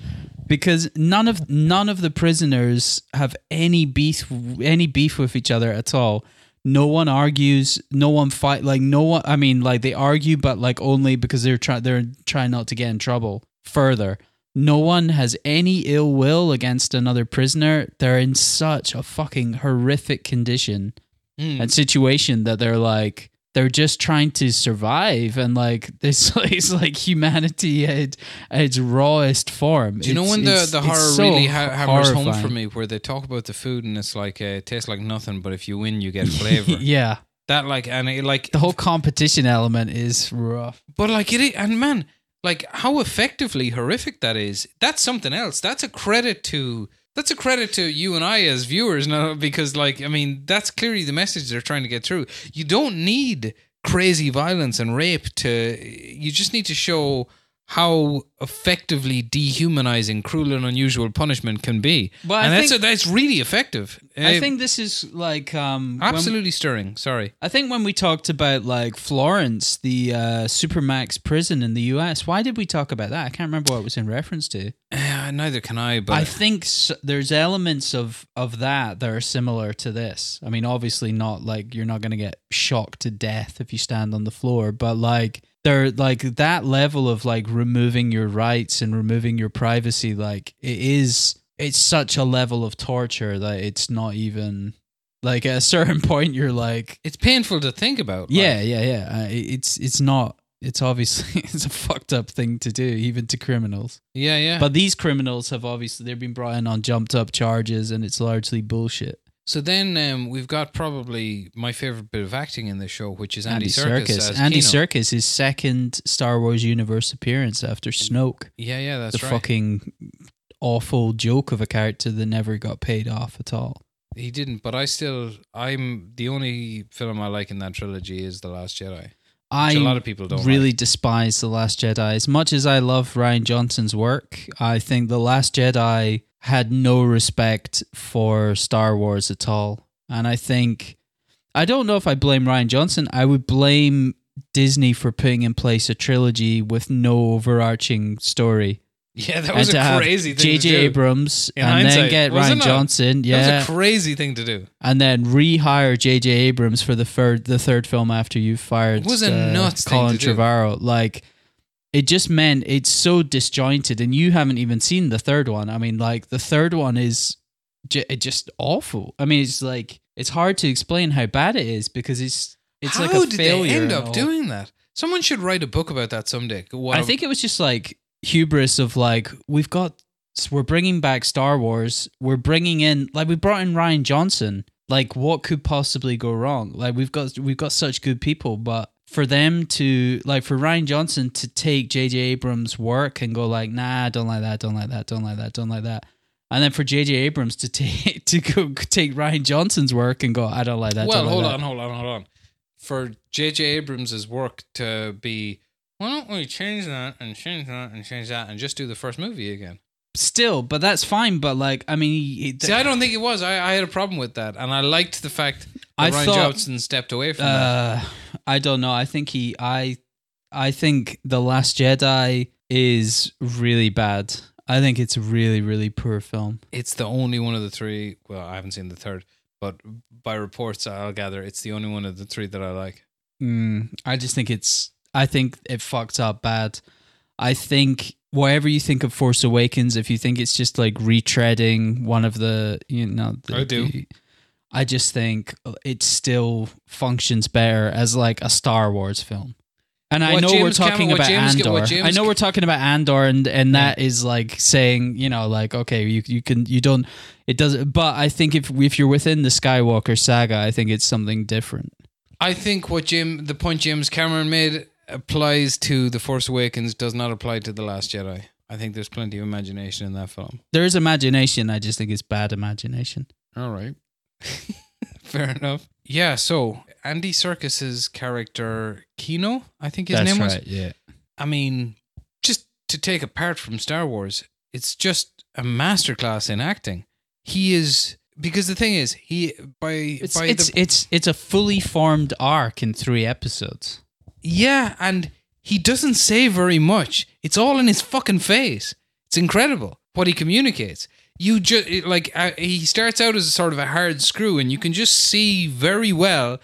because none of none of the prisoners have any beef any beef with each other at all. No one argues. No one fight. Like no one. I mean, like they argue, but like only because they're trying. They're trying not to get in trouble further. No one has any ill will against another prisoner. They're in such a fucking horrific condition Mm. and situation that they're like they're just trying to survive and like [LAUGHS] this is like humanity at, its rawest form. Do you know when the, the horror so really ha- hammers home for me, where they talk about the food and it's like uh, it tastes like nothing, but if you win, you get flavor. [LAUGHS] yeah, That like and it, like, the whole competition element is rough. but like it, and man, like how effectively horrific that is. That's something else. That's a credit to. That's a credit to you and I as viewers now, [LAUGHS] because like I mean, that's clearly the message they're trying to get through. You don't need crazy violence and rape to. You just need to show how effectively dehumanizing cruel and unusual punishment can be. But I and that's think- that's really effective. I Uh, think this is like um absolutely stirring. Sorry. I think when we talked about like Florence, the uh, supermax prison in the U.S., why did we talk about that? I can't remember what it was in reference to. Uh, neither can I, but I think s there's elements of of that that are similar to this. I mean, obviously not like you're not going to get shocked to death if you stand on the floor, but like they're like that level of like removing your rights and removing your privacy. Like it is, it's such a level of torture that it's not even like at a [LAUGHS] certain point you're like, it's painful to think about. yeah, like. yeah, yeah. Uh, it's it's not. It's obviously [LAUGHS] it's a fucked up thing to do, even to criminals. yeah, yeah. But these criminals have obviously they've been brought in on jumped up charges, and it's largely bullshit. So then um, we've got probably my favorite bit of acting in this show, which is Andy, Andy Serkis. Serkis. Andy. Serkis, his second Star Wars universe appearance after Snoke, Yeah, yeah, that's the right. fucking awful joke of a character that never got paid off at all. He didn't, but I still, I'm the only film I like in that trilogy is The Last Jedi. I a lot of people don't really like. despise The Last Jedi. As much as I love Rian Johnson's work, I think The Last Jedi had no respect for Star Wars at all. And I think, I don't know if I blame Rian Johnson. I would blame Disney for putting in place a trilogy with no overarching story. Yeah, that was a crazy thing J.J. to do. JJ Abrams In and then get Rian? Johnson, That yeah, was a crazy thing to do. and then rehire J.J. Abrams for the third the third film after you fired It was a uh, nuts thing Colin. Trevorrow. Like it just meant it's so disjointed, and you haven't even seen the third one. I mean, like the third one is j- just awful. I mean, it's like it's hard to explain how bad it is because it's it's How like a did failure. they end up doing that? Someone should write a book about that someday. What I think it was just like hubris of like we've got we're bringing back Star Wars. We're bringing in like we brought in Rian Johnson. Like what could possibly go wrong? Like we've got we've got such good people, but for them to like for Rian Johnson to take J.J. Abrams' work and go like, nah, don't like that, don't like that, don't like that, don't like that. And then for J.J. Abrams to take [LAUGHS] to go take Rian Johnson's work and go, I don't like that. well, like hold that. on, hold on, hold on. for J.J. Abrams' work to be, why don't we change that and change that and change that and just do the first movie again? Still, but that's fine. But like, I mean, See, I don't think it was. I, I had a problem with that, and I liked the fact I Rian thought- Johnson stepped away from that. Uh, I don't know. I think he. I. I think the Last Jedi is really bad. I think it's a really, really poor film. It's the only one of the three. Well, I haven't seen the third, but by reports I'll gather, it's the only one of the three that I like. Mm, I just think it's. I think it fucked up bad. I think whatever you think of Force Awakens, if you think it's just like retreading one of the, you know, the, I do. the- I just think it still functions better as like a Star Wars film. And I What know we're James Cameron- talking about Andor. James I know we're talking about Andor, and and that is like saying, you know, like okay, you you can you don't it doesn't. But I think if if you're within the Skywalker saga, I think it's something different. I think what Jim, the point James Cameron made applies to The Force Awakens, does not apply to The Last Jedi. I think there's plenty of imagination in that film. There is imagination. I just think it's bad imagination. All right. [LAUGHS] Fair enough. Yeah, so Andy Serkis's character Kino, I think his name was. Yeah. I mean, just to take apart from Star Wars, it's just a masterclass in acting. He is because the thing is, he by It's by it's the it's it's a fully formed arc in three episodes. yeah, and he doesn't say very much. It's all in his fucking face. It's incredible what he communicates. You just like uh, he starts out as a sort of a hard screw, and you can just see very well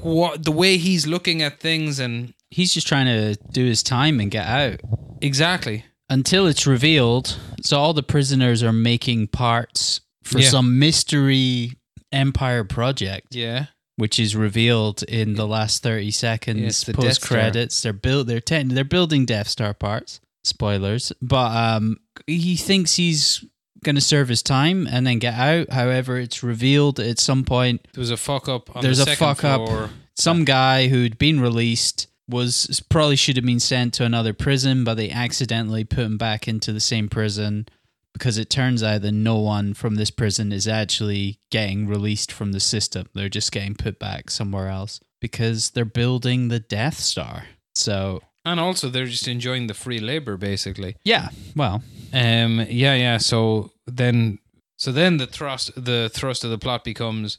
what the way he's looking at things, and He's just trying to do his time and get out exactly. until it's revealed. So all the prisoners are making parts for Yeah. some mystery empire project, Yeah, which is revealed in the last thirty seconds Yes, the post credits. They're built. They're ten, they're building Death Star parts. Spoilers, but um, he thinks he's going to serve his time and then get out. However, it's revealed at some point there was a fuck up. On There's the a second fuck up. floor. some guy who'd been released was probably should have been sent to another prison, but they accidentally put him back into the same prison because it turns out that no one from this prison is actually getting released from the system. They're just getting put back somewhere else because they're building the Death Star. So And also, they're just enjoying the free labor, basically. yeah, well, Um, yeah, yeah. So then, so then the thrust, the thrust of the plot becomes,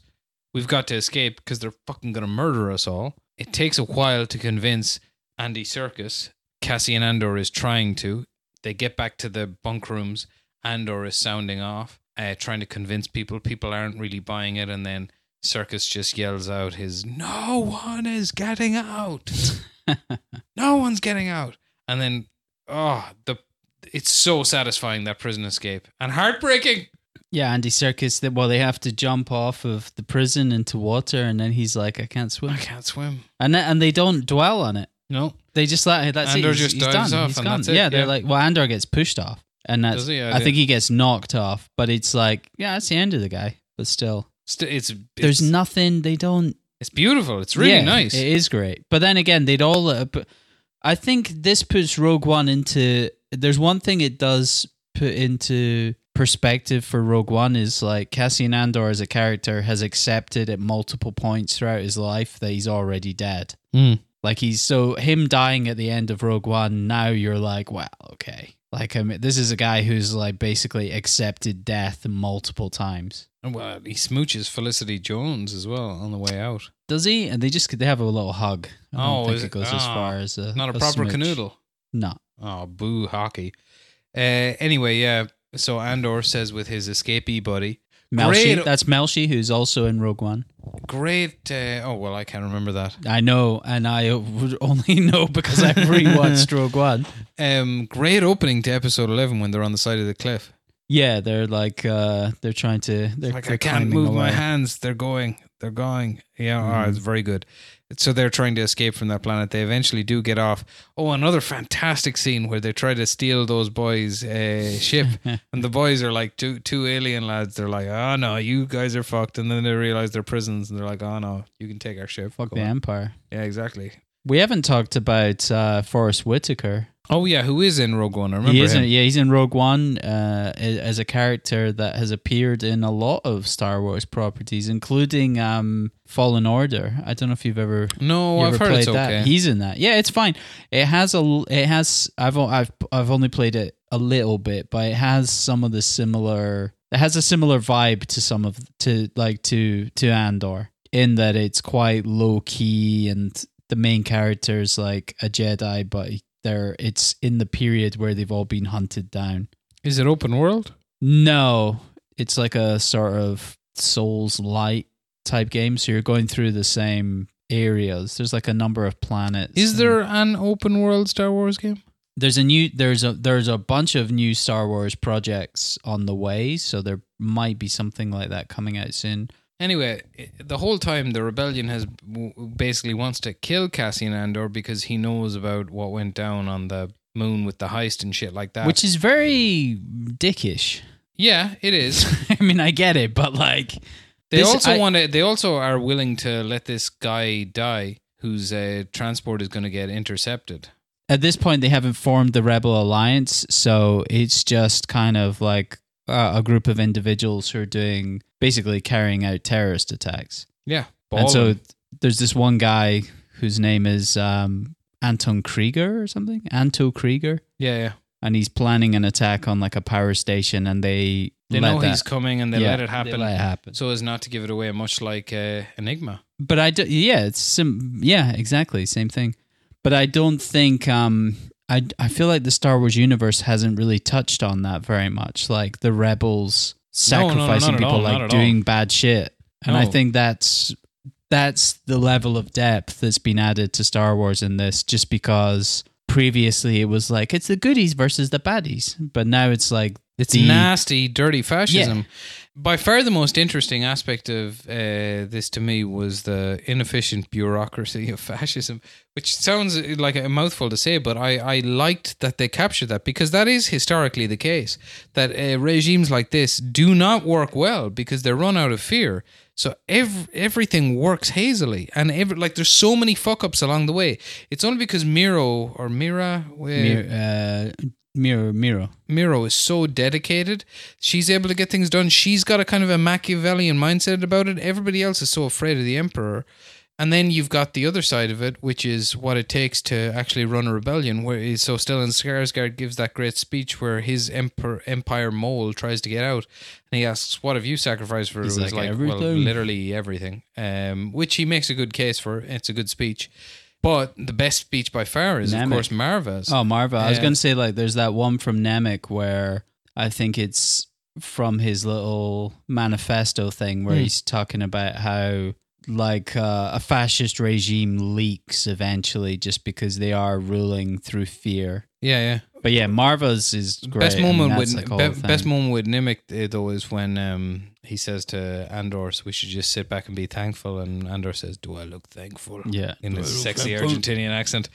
we've got to escape because they're fucking gonna murder us all. It takes a while to convince Andy Serkis. Cassian Andor is trying to. They get back to the bunk rooms. Andor is sounding off, uh, trying to convince people. People aren't really buying it, and then Serkis just yells out his, "No one is getting out." [LAUGHS] [LAUGHS] no one's getting out. And then, oh, the it's so satisfying that prison escape and heartbreaking. yeah, Andy Serkis. That well, they have to jump off of the prison into water, and then he's like, "I can't swim," I can't swim. and th- and they don't dwell on it. No, They just let that's Andor it. He's, just he's done. off He's gone. Yeah, they're yeah. like, well, Andor gets pushed off, and that's. Does he? I I, think he gets knocked off, but it's like, yeah, that's the end of the guy. But still, St- it's, it's there's nothing. They don't. It's beautiful. It's really Yeah, nice. It is great, but then again, they'd all. Uh, but I think this puts Rogue One into. There's one thing it does put into perspective for Rogue One is like Cassian Andor as a character has accepted at multiple points throughout his life that he's already dead. Mm. Like he's so him dying at the end of Rogue One. Now you're like, well, okay. Like I mean, this is a guy who's like basically accepted death multiple times. Well, he smooches Felicity Jones as well on the way out. Does he? And they just they have a little hug. I don't Oh, think it goes as Oh, far as a Not a, a proper smooch. canoodle. No. Oh, boo hockey. Uh, anyway, yeah. So Andor says with his escapee buddy, Melshi. Great- That's Melshi, who's also in Rogue One. great. Uh, oh well, I can't remember that. I know, and I would only [LAUGHS] know because I've rewatched [LAUGHS] Rogue One. Um, great opening to episode eleven when they're on the side of the cliff. Yeah, they're like uh they're trying to they're, like they're I can't move my hands. They're going. They're going. Yeah, oh, it's very good. So they're trying to escape from that planet. They eventually do get off. Oh, another fantastic scene where they try to steal those boys' uh, ship, [LAUGHS] and the boys are like two two alien lads. They're like, "Oh no, you guys are fucked." And then they realize they're prisons, and they're like, "Oh no, you can take our ship." Fuck Go the on." Empire. Yeah, exactly. We haven't talked about uh, Forest Whitaker. Oh yeah, who is in Rogue One? I remember He is him. in, yeah, he's in Rogue One uh, as a character that has appeared in a lot of Star Wars properties, including um, Fallen Order. I don't know if you've ever no, you I've ever heard it's that. okay. He's in that. Yeah, it's fine. It has a. It has. I've. I've. I've only played it a little bit, but it has some of the similar. It has a similar vibe to some of to like to to Andor in that it's quite low key and the main character's like a Jedi, but they're it's in the period where they've all been hunted down. is it open world? No, it's like a sort of Soulslike type game. So you're going through the same areas. There's like a number of planets. Is there an open world Star Wars game? There's a new. There's a. There's a bunch of new Star Wars projects on the way. So there might be something like that coming out soon. Anyway, the whole time the rebellion has basically wants to kill Cassian Andor because he knows about what went down on the moon with the heist and shit like that. Which is very dickish. yeah, it is. [LAUGHS] I mean, I get it, but like, They This- also I- want to. They also are willing to let this guy die, whose uh, transport is going to get intercepted. at this point they haven't formed the rebel alliance so it's just kind of like uh, a group of individuals who are doing basically carrying out terrorist attacks Yeah, and so there's this one guy whose name is um, anton Kreegyr or something Anto Kreegyr yeah, yeah. and he's planning an attack on like a power station and they They know that- he's coming and they yeah, let it they happen, let it happen so as not to give it away. Much like uh, Enigma. but I do, yeah, it's sim, yeah, exactly, same thing. But I don't think um I I feel like the Star Wars universe hasn't really touched on that very much, like the rebels No, no, no, sacrificing people, all, like doing bad shit, and I think that's that's the level of depth that's been added to Star Wars in this, just because previously it was like it's the goodies versus the baddies, but now it's like It's the, nasty, dirty fascism. By far, the most interesting aspect of uh, this to me was the inefficient bureaucracy of [LAUGHS] fascism, which sounds like a mouthful to say, but I, I liked that they captured that because that is historically the case. That uh, regimes like this do not work well because they're run out of fear. So ev- everything works hazily, and every, like there's so many fuck ups along the way. It's only because Meero or Mira, uh, Mir- uh, Meero Meero. Meero is so dedicated. She's able to get things done. She's got a kind of a Machiavellian mindset about it. Everybody else is so afraid of the Emperor. And then you've got the other side of it, which is what it takes to actually run a rebellion. Where he's so Stellan Skarsgård gives that great speech where his emperor, empire mole tries to get out, and he asks, "What have you sacrificed for?" He's it was like, like, well, literally everything. Um, which he makes a good case for. It's a good speech, but the best speech by far is, Nemik. of course, Maarva's. Oh, Maarva. I was going to say, like, there's that one from Nemik where I think it's from his little manifesto thing where Hmm. he's talking about how, like, uh, a fascist regime leaks eventually just because they are ruling through fear. Yeah, yeah. But yeah, Maarva's is great. Best I mean, moment with like a be- best moment with Nemik uh, though is when um, he says to Andor, so "We should just sit back and be thankful." And Andor says, "Do I look thankful?" Yeah. in his sexy thankful? Argentinian accent.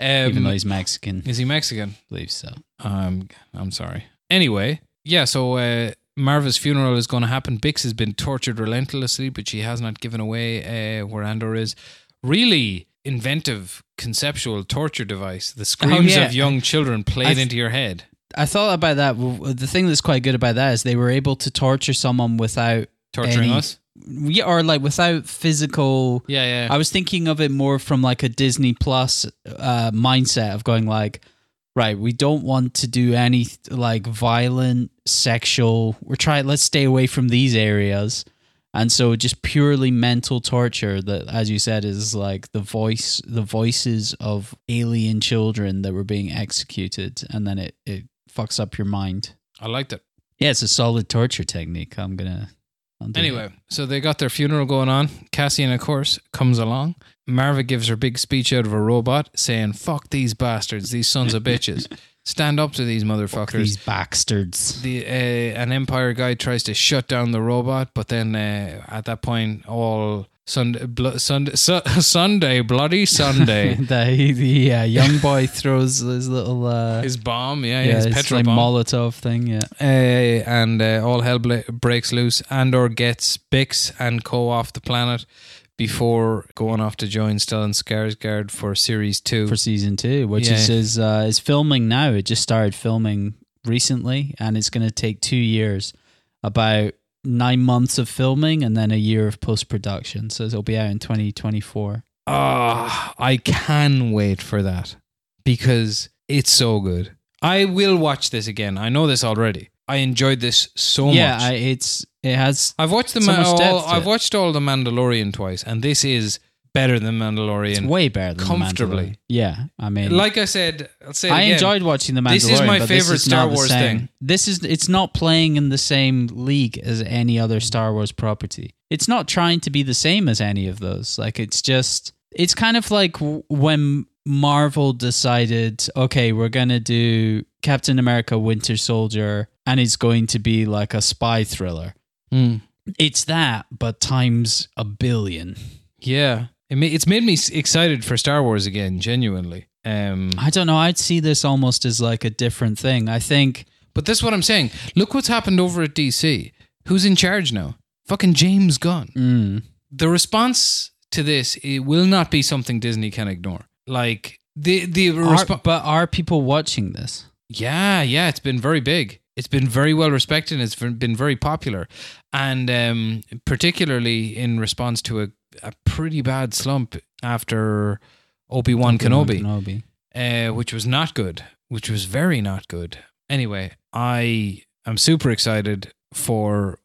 Even though Um, he's Mexican, is he Mexican? I believe so. Um, I'm sorry. Anyway, yeah. So uh, Maarva's funeral is going to happen. Bix has been tortured relentlessly, but she has not given away uh, where Andor is. Really inventive, conceptual torture device. The screams Oh, yeah. of young children played th- into your head. I thought about that. The thing that's quite good about that is they were able to torture someone without Torturing any- us. yeah, or like without physical. Yeah, yeah. I was thinking of it more from like a Disney Plus uh, mindset of going like, right, we don't want to do any like violent, sexual. We're trying. Let's stay away from these areas. And so, just purely mental torture that, as you said, is like the voice, the voices of alien children that were being executed, and then it it fucks up your mind. I liked it. Yeah, it's a solid torture technique. I'm gonna. Anyway, it. so they got their funeral going on. Cassian, of course, comes along. Maarva gives her big speech out of a robot saying, Fuck these bastards, these sons of bitches. [LAUGHS] Stand up to these motherfuckers. these bastards. the uh, an Empire guy tries to shut down the robot, but then uh, at that point, all Sunday, blo- Sunday, su- [LAUGHS] Sunday, bloody Sunday, [LAUGHS] the, the uh, young boy [LAUGHS] throws his little uh, his bomb, yeah, yeah, his his petrol like bomb, Molotov thing. Yeah, uh, and uh, all hell bla- breaks loose. Andor gets Bix and Co off the planet. Before going off to join Stellan Skarsgård for series two. for season two, which Yeah. is is, uh, is filming now. It just started filming recently, and it's going to take two years, about nine months of filming, and then a year of post production. So it'll be out in twenty twenty four. Ah, I can wait for that because it's so good. I will watch this again. I know this already. I enjoyed this so yeah, much. I, it's it has I've watched the so Ma- all, I've it. watched all the Mandalorian twice, and this is better than it's Mandalorian. way better than comfortably. Mandalorian. Yeah, I mean, like I said, I'll say I again. enjoyed watching the Mandalorian. This is my favorite is Star Wars thing. This is it's not playing in the same league as any other Star Wars property. It's not trying to be the same as any of those. Like it's just it's kind of like when Marvel decided, okay, we're gonna do Captain America: Winter Soldier, and it's going to be like a spy thriller. Mm. It's that, but times a billion. Yeah, it ma- it's made me excited for Star Wars again. Genuinely. Um, I don't know. I'd see this almost as like a different thing. I think but that's what I'm saying. Look what's happened over at DC. Who's in charge now? Fucking James Gunn. mm, the response to this it will not be something Disney can ignore. Like the the are, but are people watching this? Yeah yeah it's been very big. It's been very well respected. and It's been very popular, and um, particularly in response to a, a pretty bad slump after Obi Wan Kenobi, Kenobi. uh, which was not good, which was very not good. Anyway, I am super excited for.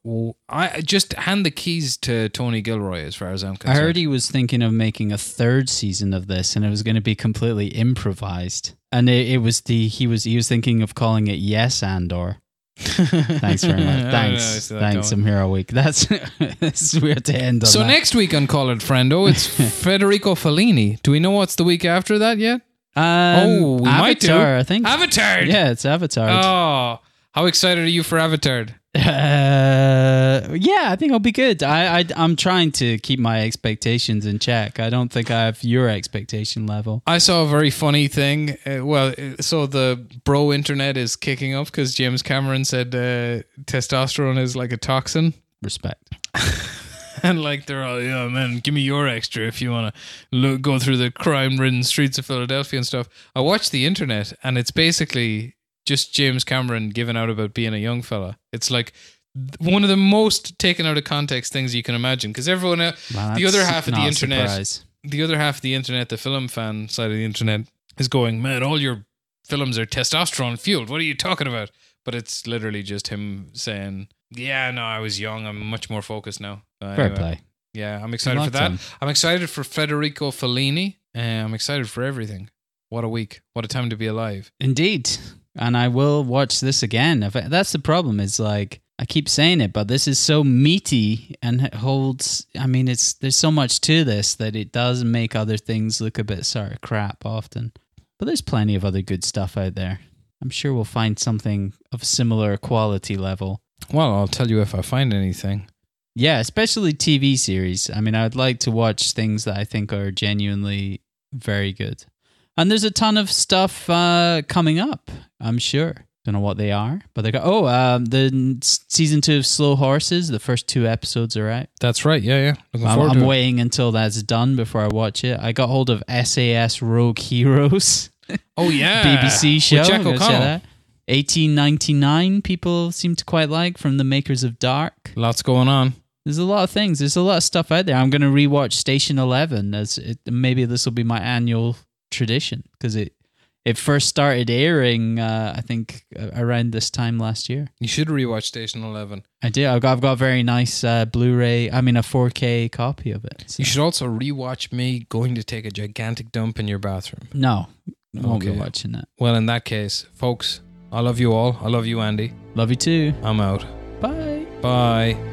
I just hand the keys to Tony Gilroy as far as I'm concerned. I heard he was thinking of making a third season of this, and it was going to be completely improvised. And it, it was the he was he was thinking of calling it Yes Andor. [LAUGHS] Thanks very much. don't know, Thanks, thanks. going. I'm here all week. That's [LAUGHS] that's weird to end on. So that. next week on Call It Friendo, it's [LAUGHS] Federico Fellini. Do we know what's the week after that yet? um, oh, we might do. I think. Avatar. Yeah, it's Avatar. Oh, how excited are you for Avatar? Uh, yeah, I think I'll be good. I, I I'm trying to keep my expectations in check. I don't think I have your expectation level. I saw a very funny thing. Uh, well, uh, so the bro internet is kicking off because James Cameron said uh, testosterone is like a toxin. Respect. [LAUGHS] and like they're all, yeah, man, give me your extra if you want to go through the crime-ridden streets of Philadelphia and stuff. I watched the internet, and it's basically just James Cameron giving out about being a young fella. It's like one of the most taken out of context things you can imagine because everyone, uh, Well, the other half of the internet, surprise. the other half of the internet, the film fan side of the internet, is going, man, all your films are testosterone fueled. What are you talking about? But it's literally just him saying, yeah, no, I was young. I'm much more focused now. So Fair anyway. play. Yeah, I'm excited for that. him. I'm excited for Federico Fellini. Uh, I'm excited for everything. What a week. What a time to be alive. Indeed. And I will watch this again. If I, that's the problem. Is like I keep saying it, but this is so meaty and it holds. I mean, it's there's so much to this that it does make other things look a bit sort of crap often. But there's plenty of other good stuff out there. I'm sure we'll find something of similar quality level. Well, I'll tell you if I find anything. Yeah, especially TV series. I mean, I'd like to watch things that I think are genuinely very good. And there's a ton of stuff uh, coming up, I'm sure. Don't know what they are, but they got. Oh, um, the season two of Slow Horses, the first two episodes are out. That's right. Yeah, yeah. Looking I'm, forward I'm to it. waiting until that's done before I watch it. I got hold of SAS Rogue Heroes, [LAUGHS] Oh, yeah. BBC show. With Jack check O'Connell. that. 1899, people seem to quite like from the makers of Dark. Lots going on. There's a lot of things. There's a lot of stuff out there. I'm going to rewatch Station Eleven as it, maybe this will be my annual tradition because it it first started airing. Uh, I think uh, around this time last year. You should rewatch Station 11. I did. I've got, I've got a very nice uh, Blu-ray. I mean, a 4K copy of it. So- You should also rewatch me going to take a gigantic dump in your bathroom. No, I won't be Okay. watching that. Well, in that case, folks, I love you all. I love you, Andy. Love you too. I'm out. Bye. Bye.